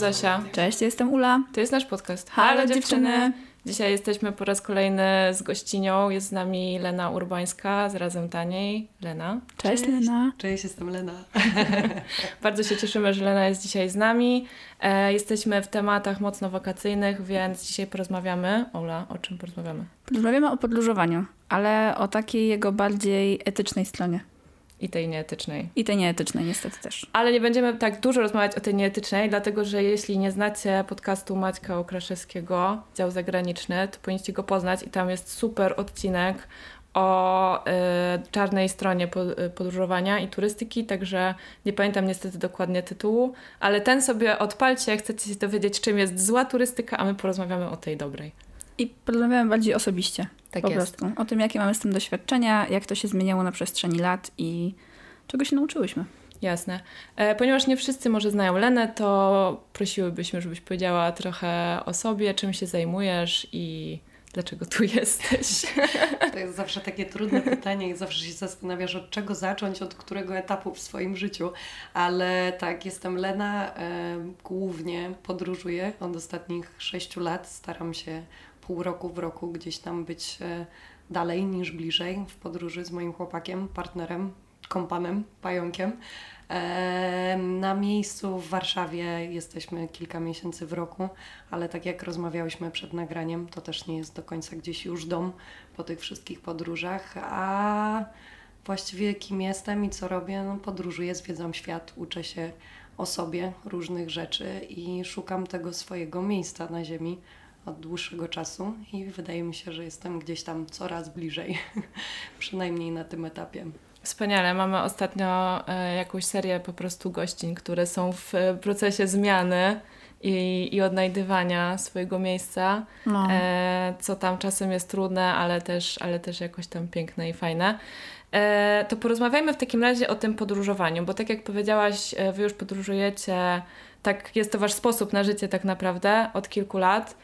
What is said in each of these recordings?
Cześć, Zosia. Cześć, jestem Ula. To jest nasz podcast. Halo, dziewczyny. Dzisiaj jesteśmy po raz kolejny z gościnią. Jest z nami Lena Urbańska z Razem Taniej. Lena. Cześć, Lena. Cześć, jestem Lena. Bardzo się cieszymy, że Lena jest dzisiaj z nami. E, jesteśmy w tematach mocno wakacyjnych, więc dzisiaj porozmawiamy. Ola, o czym porozmawiamy? Porozmawiamy o podróżowaniu, ale o takiej jego bardziej etycznej stronie. I tej nieetycznej. I tej nieetycznej niestety też. Ale nie będziemy tak dużo rozmawiać o tej nieetycznej, dlatego że jeśli nie znacie podcastu Maćka Okraszewskiego, dział zagraniczny, to powinniście go poznać i tam jest super odcinek o y, czarnej stronie y, podróżowania i turystyki, także nie pamiętam niestety dokładnie tytułu, ale ten sobie odpalcie, jak chcecie się dowiedzieć, czym jest zła turystyka, a my porozmawiamy o tej dobrej. I porozmawiamy bardziej osobiście. Tak po jest. prostu. O tym, jakie mamy z tym doświadczenia, jak to się zmieniało na przestrzeni lat i czego się nauczyłyśmy. Jasne. E, ponieważ nie wszyscy może znają Lenę, to prosiłybyśmy, żebyś powiedziała trochę o sobie, czym się zajmujesz i dlaczego tu jesteś. To jest zawsze takie trudne pytanie i zawsze się zastanawiasz, od czego zacząć, od którego etapu w swoim życiu. Ale tak, jestem Lena, e, głównie podróżuję od ostatnich sześciu lat. Staram się pół roku w roku gdzieś tam być e, dalej niż bliżej w podróży z moim chłopakiem, partnerem, kompanem, pająkiem. Na miejscu w Warszawie jesteśmy kilka miesięcy w roku, ale tak jak rozmawiałyśmy przed nagraniem, to też nie jest do końca gdzieś już dom po tych wszystkich podróżach, a właściwie kim jestem i co robię, no podróżuję, zwiedzam świat, uczę się o sobie różnych rzeczy i szukam tego swojego miejsca na ziemi od dłuższego czasu i wydaje mi się, że jestem gdzieś tam coraz bliżej, przynajmniej na tym etapie. Wspaniale. Mamy ostatnio e, jakąś serię po prostu gościń, które są w procesie zmiany i, i odnajdywania swojego miejsca, no. e, co tam czasem jest trudne, ale też, ale też jakoś tam piękne i fajne. E, to porozmawiajmy w takim razie o tym podróżowaniu, bo tak jak powiedziałaś, e, wy już podróżujecie, tak jest to wasz sposób na życie tak naprawdę od kilku lat.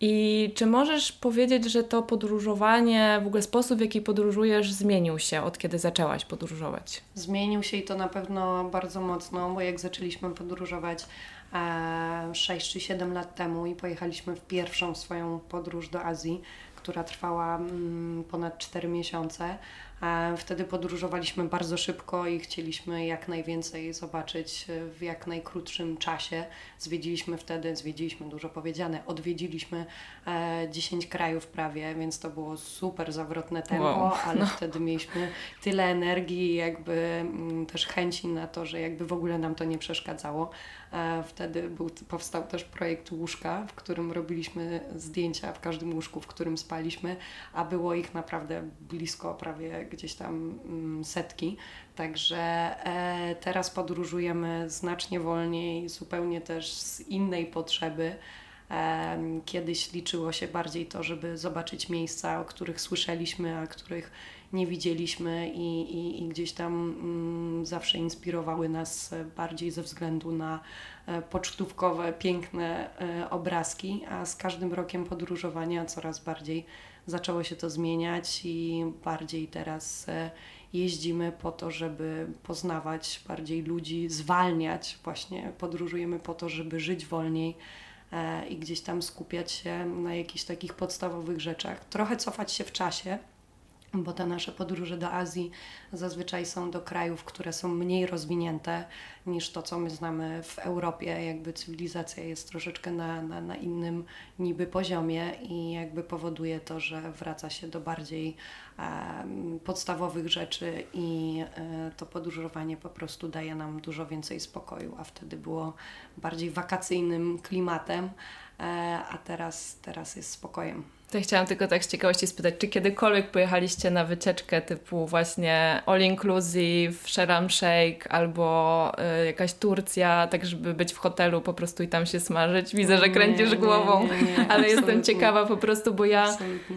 I czy możesz powiedzieć, że to podróżowanie, w ogóle sposób, w jaki podróżujesz, zmienił się od kiedy zaczęłaś podróżować? Zmienił się i to na pewno bardzo mocno, bo jak zaczęliśmy podróżować e, 6 czy 7 lat temu i pojechaliśmy w pierwszą swoją podróż do Azji, która trwała mm, ponad 4 miesiące. Wtedy podróżowaliśmy bardzo szybko i chcieliśmy jak najwięcej zobaczyć w jak najkrótszym czasie. Zwiedziliśmy wtedy, zwiedziliśmy dużo powiedziane, odwiedziliśmy 10 e, krajów prawie, więc to było super zawrotne tempo, wow. ale no. wtedy mieliśmy tyle energii, jakby mm, też chęci na to, że jakby w ogóle nam to nie przeszkadzało. E, wtedy był, powstał też projekt łóżka, w którym robiliśmy zdjęcia w każdym łóżku, w którym spaliśmy, a było ich naprawdę blisko, prawie gdzieś tam mm, setki. Także e, teraz podróżujemy znacznie wolniej, zupełnie też z innej potrzeby. E, kiedyś liczyło się bardziej to, żeby zobaczyć miejsca, o których słyszeliśmy, a których nie widzieliśmy i, i, i gdzieś tam mm, zawsze inspirowały nas bardziej ze względu na e, pocztówkowe, piękne e, obrazki, a z każdym rokiem podróżowania coraz bardziej zaczęło się to zmieniać i bardziej teraz e, jeździmy po to, żeby poznawać bardziej ludzi, zwalniać, właśnie podróżujemy po to, żeby żyć wolniej i gdzieś tam skupiać się na jakichś takich podstawowych rzeczach. Trochę cofać się w czasie, bo te nasze podróże do Azji zazwyczaj są do krajów, które są mniej rozwinięte niż to, co my znamy w Europie. Jakby cywilizacja jest troszeczkę na, na, na innym niby poziomie i jakby powoduje to, że wraca się do bardziej e, podstawowych rzeczy i e, to podróżowanie po prostu daje nam dużo więcej spokoju, a wtedy było bardziej wakacyjnym klimatem, e, a teraz, teraz jest spokojem. To chciałam tylko tak z ciekawości spytać, czy kiedykolwiek pojechaliście na wycieczkę typu właśnie all inclusive, Sharam Shake albo y, jakaś Turcja, tak żeby być w hotelu po prostu i tam się smażyć? Widzę, że kręcisz nie, głową, nie, nie, ale jestem ciekawa po prostu, bo ja,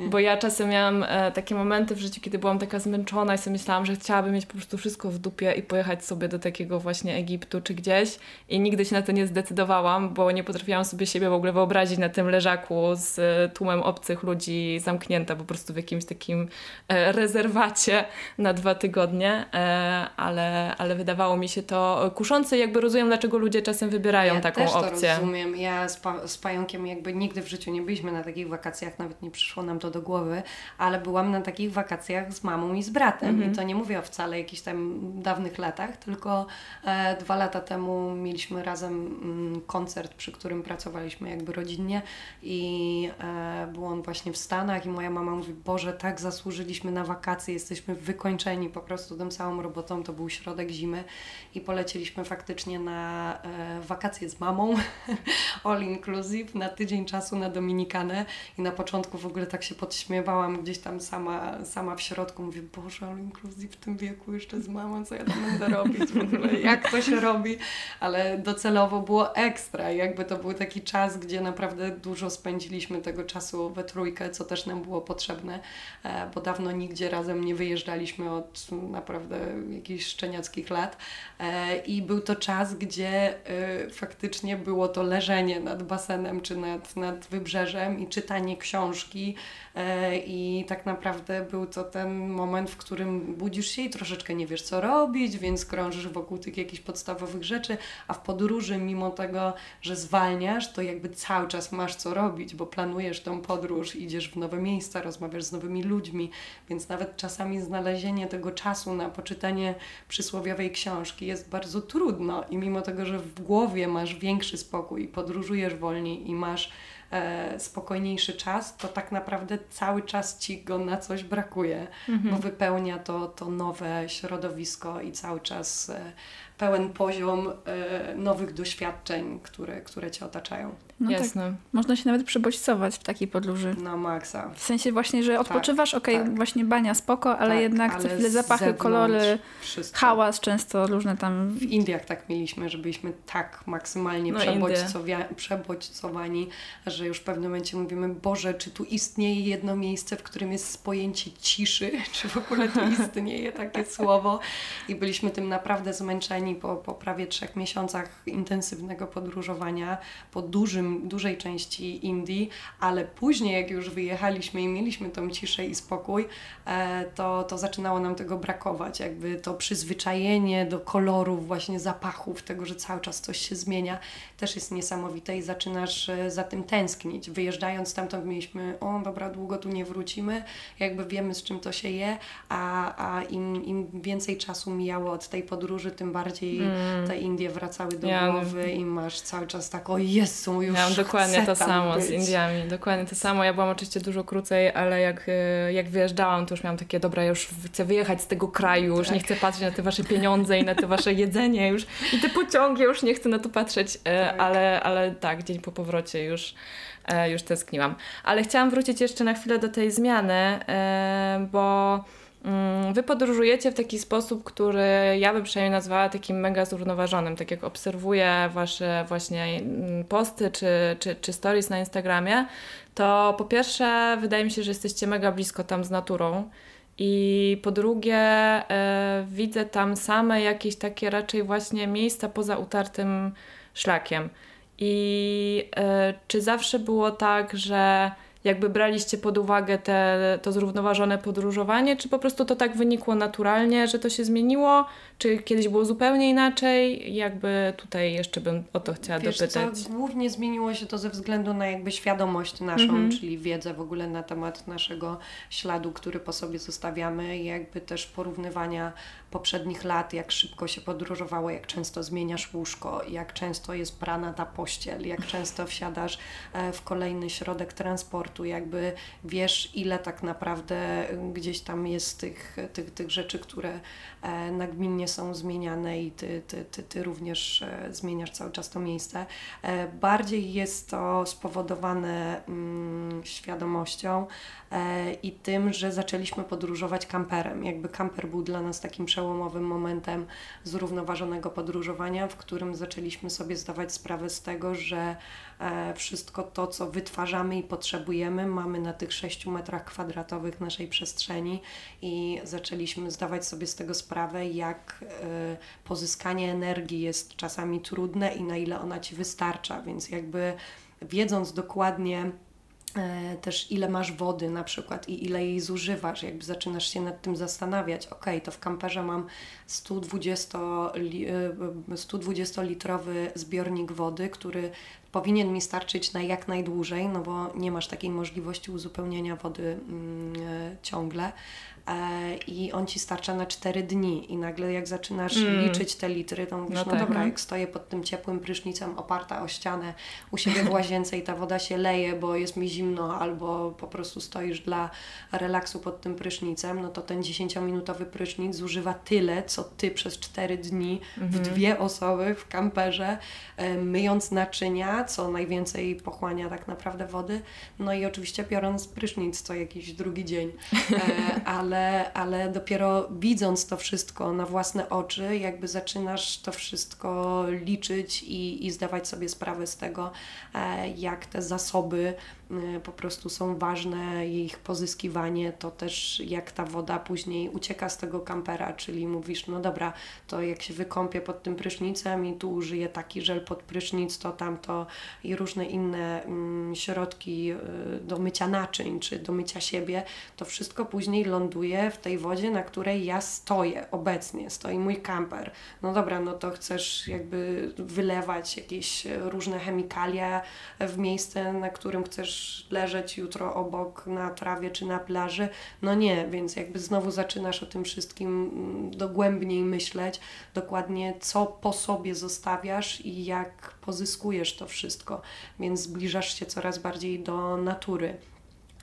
bo ja czasem miałam e, takie momenty w życiu, kiedy byłam taka zmęczona i sobie myślałam, że chciałabym mieć po prostu wszystko w dupie i pojechać sobie do takiego właśnie Egiptu czy gdzieś. I nigdy się na to nie zdecydowałam, bo nie potrafiłam sobie siebie w ogóle wyobrazić na tym leżaku z tłumem obcych ludzi zamknięta po prostu w jakimś takim e, rezerwacie na dwa tygodnie, e, ale, ale wydawało mi się to kuszące jakby rozumiem, dlaczego ludzie czasem wybierają ja taką też to opcję. rozumiem. Ja z, pa z pająkiem jakby nigdy w życiu nie byliśmy na takich wakacjach, nawet nie przyszło nam to do głowy, ale byłam na takich wakacjach z mamą i z bratem. Mhm. I to nie mówię o wcale jakichś tam dawnych latach, tylko e, dwa lata temu mieliśmy razem mm, koncert, przy którym pracowaliśmy jakby rodzinnie i e, był on właśnie w Stanach i moja mama mówi, Boże, tak zasłużyliśmy na wakacje, jesteśmy wykończeni po prostu tą całą robotą, to był środek zimy i polecieliśmy faktycznie na e, wakacje z mamą, all inclusive, na tydzień czasu na Dominikanę i na początku w ogóle tak się podśmiewałam gdzieś tam sama, sama w środku, mówię, Boże, all inclusive w tym wieku jeszcze z mamą, co ja tam będę robić w ogóle, jak to się robi, ale docelowo było ekstra, jakby to był taki czas, gdzie naprawdę dużo spędziliśmy tego czasu we trójkę, co też nam było potrzebne, e, bo dawno nigdzie razem nie wyjeżdżaliśmy od naprawdę jakichś szczeniackich lat. E, i był to czas, gdzie e, faktycznie było to leżenie nad basenem czy nad, nad wybrzeżem i czytanie książki i tak naprawdę był to ten moment, w którym budzisz się i troszeczkę nie wiesz co robić, więc krążysz wokół tych jakichś podstawowych rzeczy, a w podróży mimo tego, że zwalniasz, to jakby cały czas masz co robić, bo planujesz tą podróż, idziesz w nowe miejsca, rozmawiasz z nowymi ludźmi, więc nawet czasami znalezienie tego czasu na poczytanie przysłowiowej książki jest bardzo trudno i mimo tego, że w głowie masz większy spokój, podróżujesz wolniej i masz e, spokojniejszy czas, to tak naprawdę cały czas ci go na coś brakuje, mhm. bo wypełnia to, to nowe środowisko i cały czas e, pełen poziom e, nowych doświadczeń, które, które cię otaczają. No tak. Jasne. Tak. Można się nawet przebodźcować w takiej podróży. Na maksa. W sensie właśnie, że tak, odpoczywasz, tak, okej, okay, tak. właśnie bania spoko, ale tak, jednak ale co chwilę zapachy, kolory, wszystko. hałas często różne tam. W Indiach tak mieliśmy, że byliśmy tak maksymalnie no, przebodźcowani, że już w pewnym momencie mówimy, Boże, czy tu istnieje jedno miejsce, w którym jest spojęcie ciszy, czy w ogóle tu istnieje takie słowo i byliśmy tym naprawdę zmęczeni po, po prawie trzech miesiącach intensywnego podróżowania, po dużym dużej części Indii, ale później jak już wyjechaliśmy i mieliśmy tą ciszę i spokój, e, to, to zaczynało nam tego brakować. Jakby to przyzwyczajenie do kolorów, właśnie zapachów, tego, że cały czas coś się zmienia, też jest niesamowite i zaczynasz e, za tym tęsknić. Wyjeżdżając stamtąd mieliśmy, o dobra, długo tu nie wrócimy, jakby wiemy z czym to się je, a, a im, im więcej czasu mijało od tej podróży, tym bardziej mm. te Indie wracały do ja, głowy i masz cały czas tak, o Jezu, już Miałam dokładnie to samo być. z Indiami, dokładnie to samo. Ja byłam oczywiście dużo krócej, ale jak, e, jak wyjeżdżałam, to już miałam takie, dobra, już chcę wyjechać z tego kraju, już tak. nie chcę patrzeć na te wasze pieniądze i na te wasze jedzenie już i te pociągi, już nie chcę na to patrzeć, e, tak. ale, ale tak, dzień po powrocie już e, już tęskniłam. Ale chciałam wrócić jeszcze na chwilę do tej zmiany, bo wy podróżujecie w taki sposób, który ja bym przynajmniej nazwała takim mega zrównoważonym. Tak jak obserwuję wasze właśnie mm, posty czy, czy, czy stories na Instagramie, to po pierwsze wydaje mi się, że jesteście mega blisko tam z naturą. I po drugie, e, widzę tam same jakieś takie raczej właśnie miejsca poza utartym szlakiem. I e, czy zawsze było tak, że jakby braliście pod uwagę te, to zrównoważone podróżowanie, czy po prostu to tak wynikło naturalnie, że to się zmieniło, czy kiedyś było zupełnie inaczej? Jakby tutaj jeszcze bym o to chciała Wiesz dopytać. Co, głównie zmieniło się to ze względu na jakby świadomość naszą, mhm. czyli wiedzę w ogóle na temat naszego śladu, który po sobie zostawiamy i jakby też porównywania poprzednich lat, jak szybko się podróżowało, jak często zmieniasz łóżko, jak często jest prana ta pościel, jak często wsiadasz e, w kolejny środek transportu, jakby wiesz, ile tak naprawdę gdzieś tam jest tych, tych, tych rzeczy, które e, nagminnie są zmieniane i ty, ty, ty, ty również e, zmieniasz cały czas to miejsce. Bardziej jest to spowodowane mm, świadomością i tym, że zaczęliśmy podróżować kamperem. Jakby kamper był dla nas takim przełomem przełomowym momentem zrównoważonego podróżowania, w którym zaczęliśmy sobie zdawać sprawę z tego, że e, wszystko to, co wytwarzamy i potrzebujemy, mamy na tych 6 metrach kwadratowych naszej przestrzeni i zaczęliśmy zdawać sobie z tego sprawę, jak e, pozyskanie energii jest czasami trudne i na ile ona ci wystarcza, więc jakby wiedząc dokładnie, też ile masz wody na przykład i ile jej zużywasz, jakby zaczynasz się nad tym zastanawiać, ok, to w kamperze mam 120, 120 e, litrowy zbiornik wody, który powinien mi starczyć na jak najdłużej, no bo nie masz takiej możliwości uzupełniania wody mm, e, ciągle. E, i on ci starcza na 4 dni i nagle jak zaczynasz mm. liczyć te litry, to mówisz, no, no tak, dobra, no. jak stoję pod tym ciepłym prysznicem oparta o ścianę u siebie w łazience i ta woda się leje, bo jest mi zimno albo po prostu stoisz dla relaksu pod tym prysznicem, no to ten 10-minutowy prysznic zużywa tyle, co Ty przez 4 dni mm -hmm. w mhm. dwie osoby w kamperze, e, myjąc naczynia, co najwięcej pochłania tak naprawdę wody, no i oczywiście biorąc prysznic co jakiś drugi dzień, e, ale ale, ale dopiero widząc to wszystko na własne oczy, jakby zaczynasz to wszystko liczyć i, i zdawać sobie sprawę z tego, e, jak te zasoby po prostu są ważne, ich pozyskiwanie, to też jak ta woda później ucieka z tego kampera, czyli mówisz, no dobra, to jak się wykąpię pod tym prysznicem i tu użyję taki żel pod prysznic, to tamto i różne inne mm, środki y, do mycia naczyń, czy do mycia siebie, to wszystko później ląduje w tej wodzie, na której ja stoję obecnie, stoi mój kamper. No dobra, no to chcesz jakby wylewać jakieś różne chemikalia w miejsce, na którym chcesz leżeć jutro obok na trawie czy na plaży. No nie, więc jakby znowu zaczynasz o tym wszystkim mm, dogłębniej myśleć, dokładnie co po sobie zostawiasz i jak pozyskujesz to wszystko, więc zbliżasz się coraz bardziej do natury.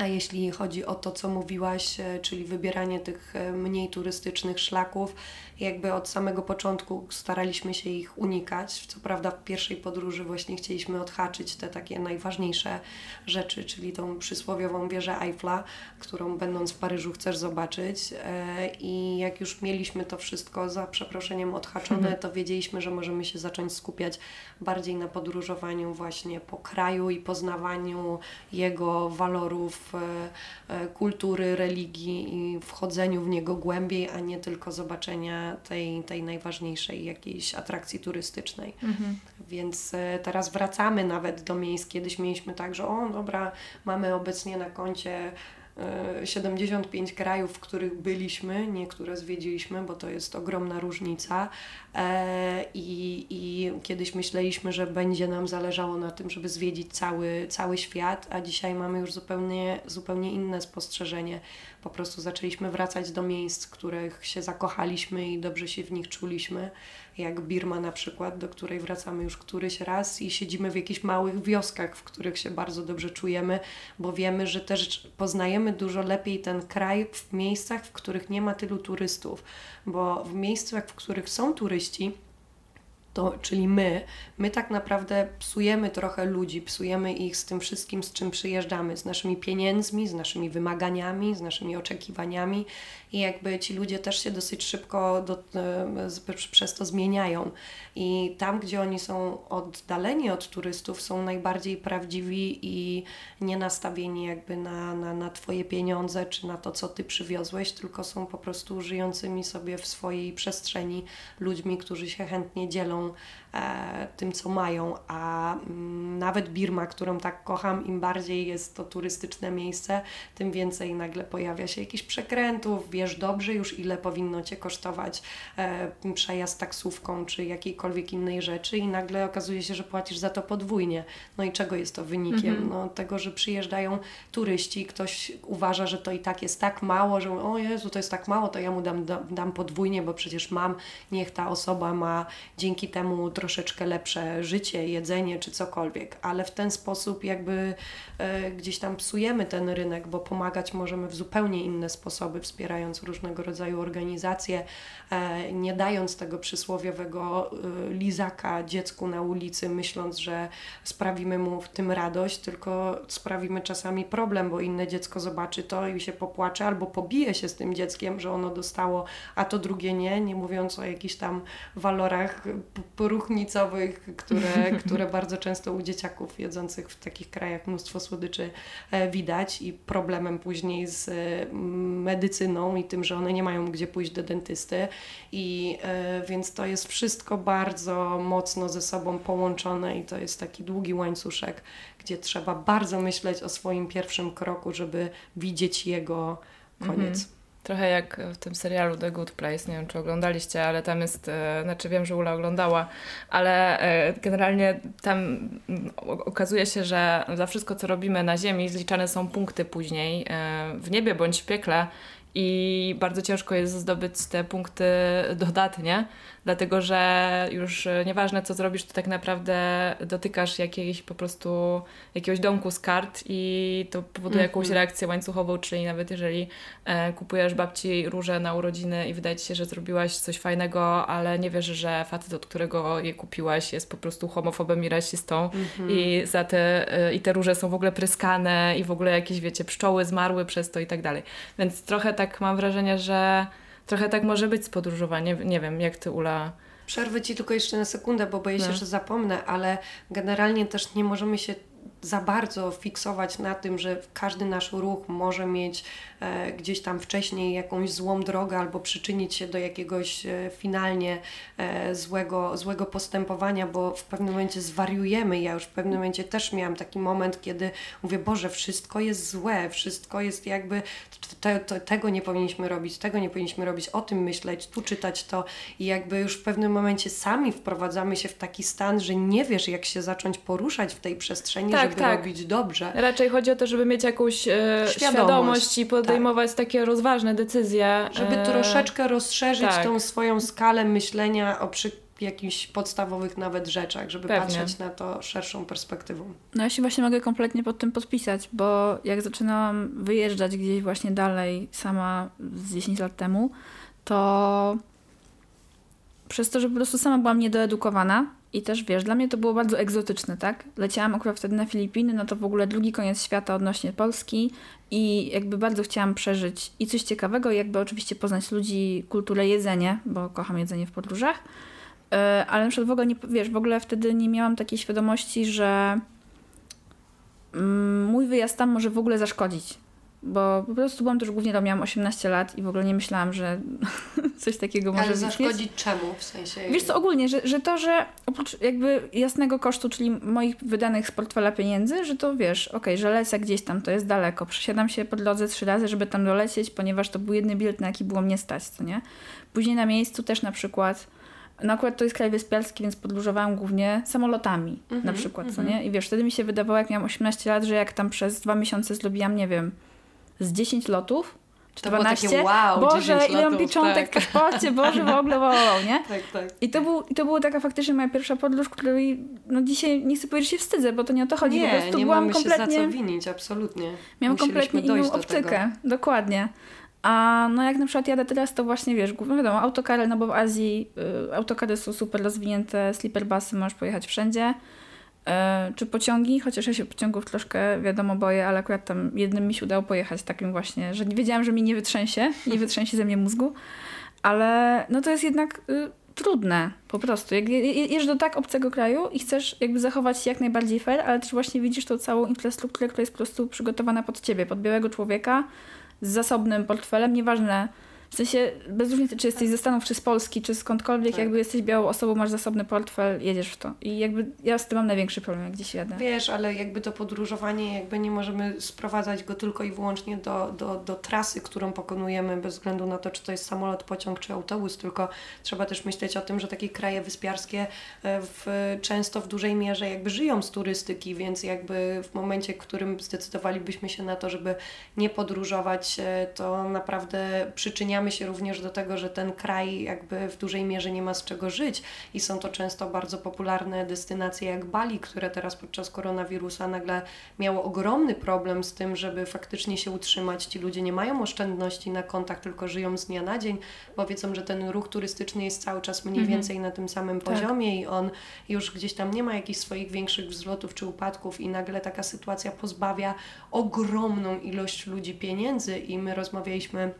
A jeśli chodzi o to, co mówiłaś, e, czyli wybieranie tych e, mniej turystycznych szlaków, jakby od samego początku staraliśmy się ich unikać. Co prawda w pierwszej podróży właśnie chcieliśmy odhaczyć te takie najważniejsze rzeczy, czyli tą przysłowiową wieżę Eiffla, którą będąc w Paryżu chcesz zobaczyć. E, I jak już mieliśmy to wszystko za przeproszeniem odhaczone, mhm. to wiedzieliśmy, że możemy się zacząć skupiać bardziej na podróżowaniu właśnie po kraju i poznawaniu jego walorów, e, e, kultury, religii i wchodzeniu w niego głębiej, a nie tylko zobaczenia tej, tej najważniejszej jakiejś atrakcji turystycznej. Mhm. Więc e, teraz wracamy nawet do miejsc. Kiedyś mieliśmy tak, że o dobra, mamy obecnie na koncie 75 e, krajów, w których byliśmy, niektóre zwiedziliśmy, bo to jest ogromna różnica. E, I, I kiedyś myśleliśmy, że będzie nam zależało na tym, żeby zwiedzić cały, cały świat, a dzisiaj mamy już zupełnie, zupełnie inne spostrzeżenie. Po prostu zaczęliśmy wracać do miejsc, w których się zakochaliśmy i dobrze się w nich czuliśmy jak Birma na przykład, do której wracamy już któryś raz i siedzimy w jakichś małych wioskach, w których się bardzo dobrze czujemy, bo wiemy, że też poznajemy dużo lepiej ten kraj w miejscach, w których nie ma tylu turystów, bo w miejscach, w których są turyści, to, czyli my, my tak naprawdę psujemy trochę ludzi, psujemy ich z tym wszystkim, z czym przyjeżdżamy, z naszymi pieniędzmi, z naszymi wymaganiami, z naszymi oczekiwaniami i jakby ci ludzie też się dosyć szybko do, przez to zmieniają. I tam, gdzie oni są oddaleni od turystów, są najbardziej prawdziwi i nie nastawieni jakby na, na, na Twoje pieniądze czy na to, co Ty przywiozłeś, tylko są po prostu żyjącymi sobie w swojej przestrzeni ludźmi, którzy się chętnie dzielą tym, co mają. A mm, nawet Birma, którą tak kocham, im bardziej jest to turystyczne miejsce, tym więcej nagle pojawia się jakichś przekrętów, wiesz dobrze już, ile powinno Cię kosztować e, przejazd taksówką czy jakiejkolwiek innej rzeczy i nagle okazuje się, że płacisz za to podwójnie. No i czego jest to wynikiem? Mhm. No, tego, że przyjeżdżają turyści, ktoś uważa, że to i tak jest tak mało, że o Jezu, to jest tak mało, to ja mu dam, dam podwójnie, bo przecież mam, niech ta osoba ma dzięki temu troszeczkę lepsze życie, jedzenie czy cokolwiek, ale w ten sposób jakby e, gdzieś tam psujemy ten rynek, bo pomagać możemy w zupełnie inne sposoby, wspierając różnego rodzaju organizacje, e, nie dając tego przysłowiowego e, lizaka dziecku na ulicy, myśląc, że sprawimy mu w tym radość, tylko sprawimy czasami problem, bo inne dziecko zobaczy to i się popłacze albo pobije się z tym dzieckiem, że ono dostało, a to drugie nie, nie mówiąc o jakichś tam walorach kuchnicowych, które, które bardzo często u dzieciaków jedzących w takich krajach mnóstwo słodyczy e, widać i problemem później z mm, medycyną i tym, że one nie mają gdzie pójść do dentysty i e, więc to jest wszystko bardzo mocno ze sobą połączone i to jest taki długi łańcuszek, gdzie trzeba bardzo myśleć o swoim pierwszym kroku, żeby widzieć jego koniec. Mhm. Trochę jak w tym serialu The Good Place, nie wiem czy oglądaliście, ale tam jest, e, znaczy wiem, że Ula oglądała, ale e, generalnie tam mm, okazuje się, że za wszystko co robimy na Ziemi zliczane są punkty później e, w niebie bądź w piekle i bardzo ciężko jest zdobyć te punkty dodatnie, dlatego że już e, nieważne co zrobisz, to tak naprawdę dotykasz jakiejś po prostu jakiegoś domku z kart i to powoduje jakąś mhm. reakcję łańcuchową, czyli nawet jeżeli e, kupujesz babci róże na urodziny i wydaje ci się, że zrobiłaś coś fajnego, ale nie wiesz, że facet, od którego je kupiłaś jest po prostu homofobem i rasistą mm-hmm. i za te, e, i te róże są w ogóle pryskane i w ogóle jakieś, wiecie, pszczoły zmarły przez to i tak dalej. Więc trochę tak mam wrażenie, że trochę tak może być z podróżowaniem. Nie wiem, jak ty Ula. Przerwę ci tylko jeszcze na sekundę, bo boję się, no. że zapomnę, ale generalnie też nie możemy się za bardzo fiksować na tym, że każdy nasz ruch może mieć e, gdzieś tam wcześniej jakąś złą drogę albo przyczynić się do jakiegoś e, finalnie e, złego, złego postępowania, bo w pewnym momencie zwariujemy. Ja już w pewnym momencie też miałam taki moment, kiedy mówię, Boże, wszystko jest złe, wszystko jest jakby, te, te, tego nie powinniśmy robić, tego nie powinniśmy robić, o tym myśleć, tu czytać to i jakby już w pewnym momencie sami wprowadzamy się w taki stan, że nie wiesz, jak się zacząć poruszać w tej przestrzeni, tak, żeby tak. robić dobrze. Raczej chodzi o to, żeby mieć jakąś e, świadomość. świadomość. i podejmować tak. takie rozważne decyzje. Żeby e... troszeczkę rozszerzyć tak. tą swoją skalę myślenia o przy jakichś podstawowych nawet rzeczach, żeby Pewnie. patrzeć na to szerszą perspektywą. No ja się właśnie mogę kompletnie pod tym podpisać, bo jak zaczynałam wyjeżdżać gdzieś właśnie dalej sama z 10 lat temu, to przez to, że po prostu sama byłam niedoedukowana, i też wiesz, dla mnie to było bardzo egzotyczne, tak? Leciałam akurat wtedy na Filipiny, no to w ogóle drugi koniec świata odnośnie Polski i jakby bardzo chciałam przeżyć i coś ciekawego, jakby oczywiście poznać ludzi, kulturę, jedzenie, bo kocham jedzenie w podróżach. E, ale na przykład w ogóle nie, wiesz, w ogóle wtedy nie miałam takiej świadomości, że mm, mój wyjazd tam może w ogóle zaszkodzić bo po prostu byłam też głównie, to miałam 18 lat i w ogóle nie myślałam, że coś takiego może Ale zaszkodzić czemu w sensie? Wiesz co, ogólnie, że, że to, że oprócz jakby jasnego kosztu, czyli moich wydanych z portfela pieniędzy, że to wiesz, okej, okay, że lecę gdzieś tam, to jest daleko, przesiadam się po drodze trzy razy, żeby tam dolecieć, ponieważ to był jedyny bilet, na jaki było mnie stać, co nie? Później na miejscu też na przykład no akurat to jest kraj wyspiarski, więc podróżowałam głównie samolotami mm -hmm, na przykład, mm -hmm. co nie? I wiesz, wtedy mi się wydawało, jak miałam 18 lat, że jak tam przez dwa miesiące zrobiłam, nie wiem, z 10 lotów, czy to 12. Takie, wow, Boże, ile mam pieczątek tak. w paszporcie, Boże, w ogóle wow, nie? Tak, tak. I to, był, I to była taka faktycznie moja pierwsza podróż, której no dzisiaj nie chcę powiedzieć, że się wstydzę, bo to nie o to chodzi. Nie, po prostu nie byłam mamy kompletnie, się za co winić, absolutnie. Miałam kompletnie inną optykę, dokładnie. A no jak na przykład jadę teraz, to właśnie wiesz, no wiadomo, autokary, no bo w Azji y, autokary są super rozwinięte, sleeperbusy, możesz pojechać wszędzie. E, czy pociągi, chociaż ja się pociągów troszkę wiadomo boję, ale akurat tam jednym mi się udało pojechać takim właśnie, że wiedziałam, że mi nie wytrzęsie, nie wytrzęsie ze mnie mózgu, ale no to jest jednak y, trudne po prostu. Jak jedziesz do tak obcego kraju i chcesz jakby zachować się jak najbardziej fair, ale też właśnie widzisz tą całą infrastrukturę, która jest po prostu przygotowana pod ciebie, pod białego człowieka z zasobnym portfelem, nieważne w sensie, bez różnicy, czy jesteś ze Stanów, czy z Polski, czy skądkolwiek, tak. jakby jesteś białą osobą, masz zasobny portfel, jedziesz w to. I jakby ja z tym mam największy problem, jak gdzieś jadę. Wiesz, ale jakby to podróżowanie, jakby nie możemy sprowadzać go tylko i wyłącznie do, do, do trasy, którą pokonujemy, bez względu na to, czy to jest samolot, pociąg, czy autobus, tylko trzeba też myśleć o tym, że takie kraje wyspiarskie e, w, często w dużej mierze jakby żyją z turystyki, więc jakby w momencie, w którym zdecydowalibyśmy się na to, żeby nie podróżować, e, to naprawdę przyczyniamy przyczyniamy się również do tego, że ten kraj jakby w dużej mierze nie ma z czego żyć i są to często bardzo popularne destynacje jak Bali, które teraz podczas koronawirusa nagle miało ogromny problem z tym, żeby faktycznie się utrzymać. Ci ludzie nie mają oszczędności na kontach, tylko żyją z dnia na dzień, bo wiedzą, że ten ruch turystyczny jest cały czas mniej mhm. więcej na tym samym tak. poziomie i on już gdzieś tam nie ma jakichś swoich większych wzlotów czy upadków i nagle taka sytuacja pozbawia ogromną ilość ludzi pieniędzy i my rozmawialiśmy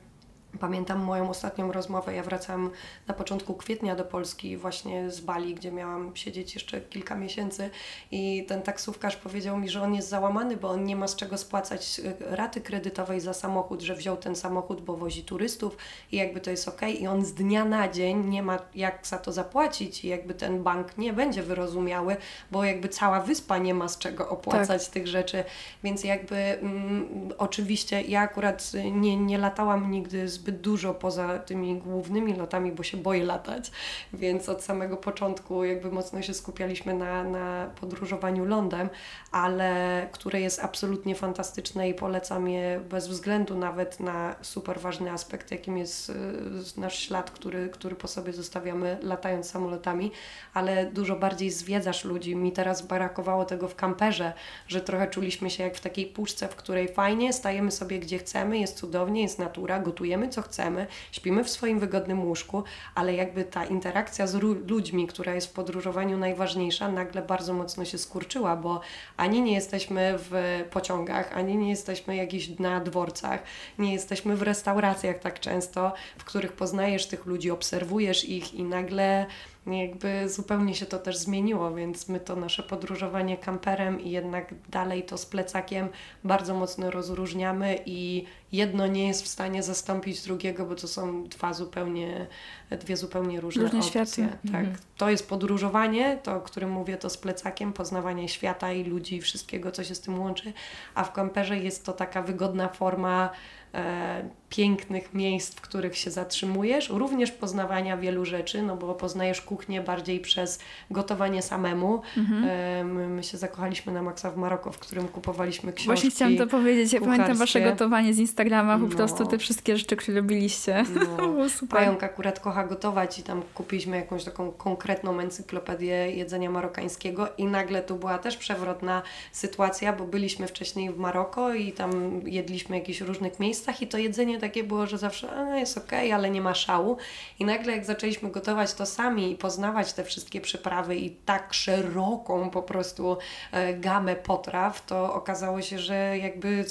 Pamiętam moją ostatnią rozmowę. Ja wracałam na początku kwietnia do Polski, właśnie z Bali, gdzie miałam siedzieć jeszcze kilka miesięcy. I ten taksówkarz powiedział mi, że on jest załamany, bo on nie ma z czego spłacać e, raty kredytowej za samochód, że wziął ten samochód, bo wozi turystów i jakby to jest ok. I on z dnia na dzień nie ma jak za to zapłacić, i jakby ten bank nie będzie wyrozumiały, bo jakby cała wyspa nie ma z czego opłacać tak. tych rzeczy. Więc jakby mm, oczywiście ja akurat nie, nie latałam nigdy z zbyt dużo poza tymi głównymi lotami, bo się boję latać, więc od samego początku jakby mocno się skupialiśmy na, na podróżowaniu lądem, ale które jest absolutnie fantastyczne i polecam je bez względu nawet na super ważny aspekt, jakim jest y, nasz ślad, który, który po sobie zostawiamy latając samolotami, ale dużo bardziej zwiedzasz ludzi. Mi teraz brakowało tego w kamperze, że trochę czuliśmy się jak w takiej puszce, w której fajnie, stajemy sobie gdzie chcemy, jest cudownie, jest natura, gotujemy co chcemy, śpimy w swoim wygodnym łóżku, ale jakby ta interakcja z ludźmi, która jest w podróżowaniu najważniejsza, nagle bardzo mocno się skurczyła, bo ani nie jesteśmy w pociągach, ani nie jesteśmy jakiś na dworcach, nie jesteśmy w restauracjach tak często, w których poznajesz tych ludzi, obserwujesz ich i nagle jakby zupełnie się to też zmieniło, więc my to nasze podróżowanie kamperem i jednak dalej to z plecakiem bardzo mocno rozróżniamy i jedno nie jest w stanie zastąpić drugiego, bo to są dwa zupełnie, dwie zupełnie różne, różne opcje. Światy. Tak. Mhm. To jest podróżowanie, to o którym mówię, to z plecakiem, poznawanie świata i ludzi, wszystkiego, co się z tym łączy, a w kamperze jest to taka wygodna forma e, pięknych miejsc, w których się zatrzymujesz, również poznawania wielu rzeczy, no bo poznajesz kuchnię bardziej przez gotowanie samemu. Mhm. E, my, my, się zakochaliśmy na Maxa w Maroko, w którym kupowaliśmy książki. Właśnie chciałam to powiedzieć, ja pamiętam Wasze gotowanie z Instagrama, po no. prostu te wszystkie rzeczy, które robiliście. No. super. Pająk akurat kocha gotować i tam kupiliśmy jakąś taką konkretną encyklopedię jedzenia marokańskiego i nagle tu była też przewrotna sytuacja, bo byliśmy wcześniej w Maroko i tam jedliśmy w jakichś różnych miejscach i to jedzenie takie było, że zawsze jest ok, ale nie ma szału. I nagle jak zaczęliśmy gotować to sami i poznawać te wszystkie przyprawy i tak szeroką po prostu e, gamę potraw, to okazało się, że jakby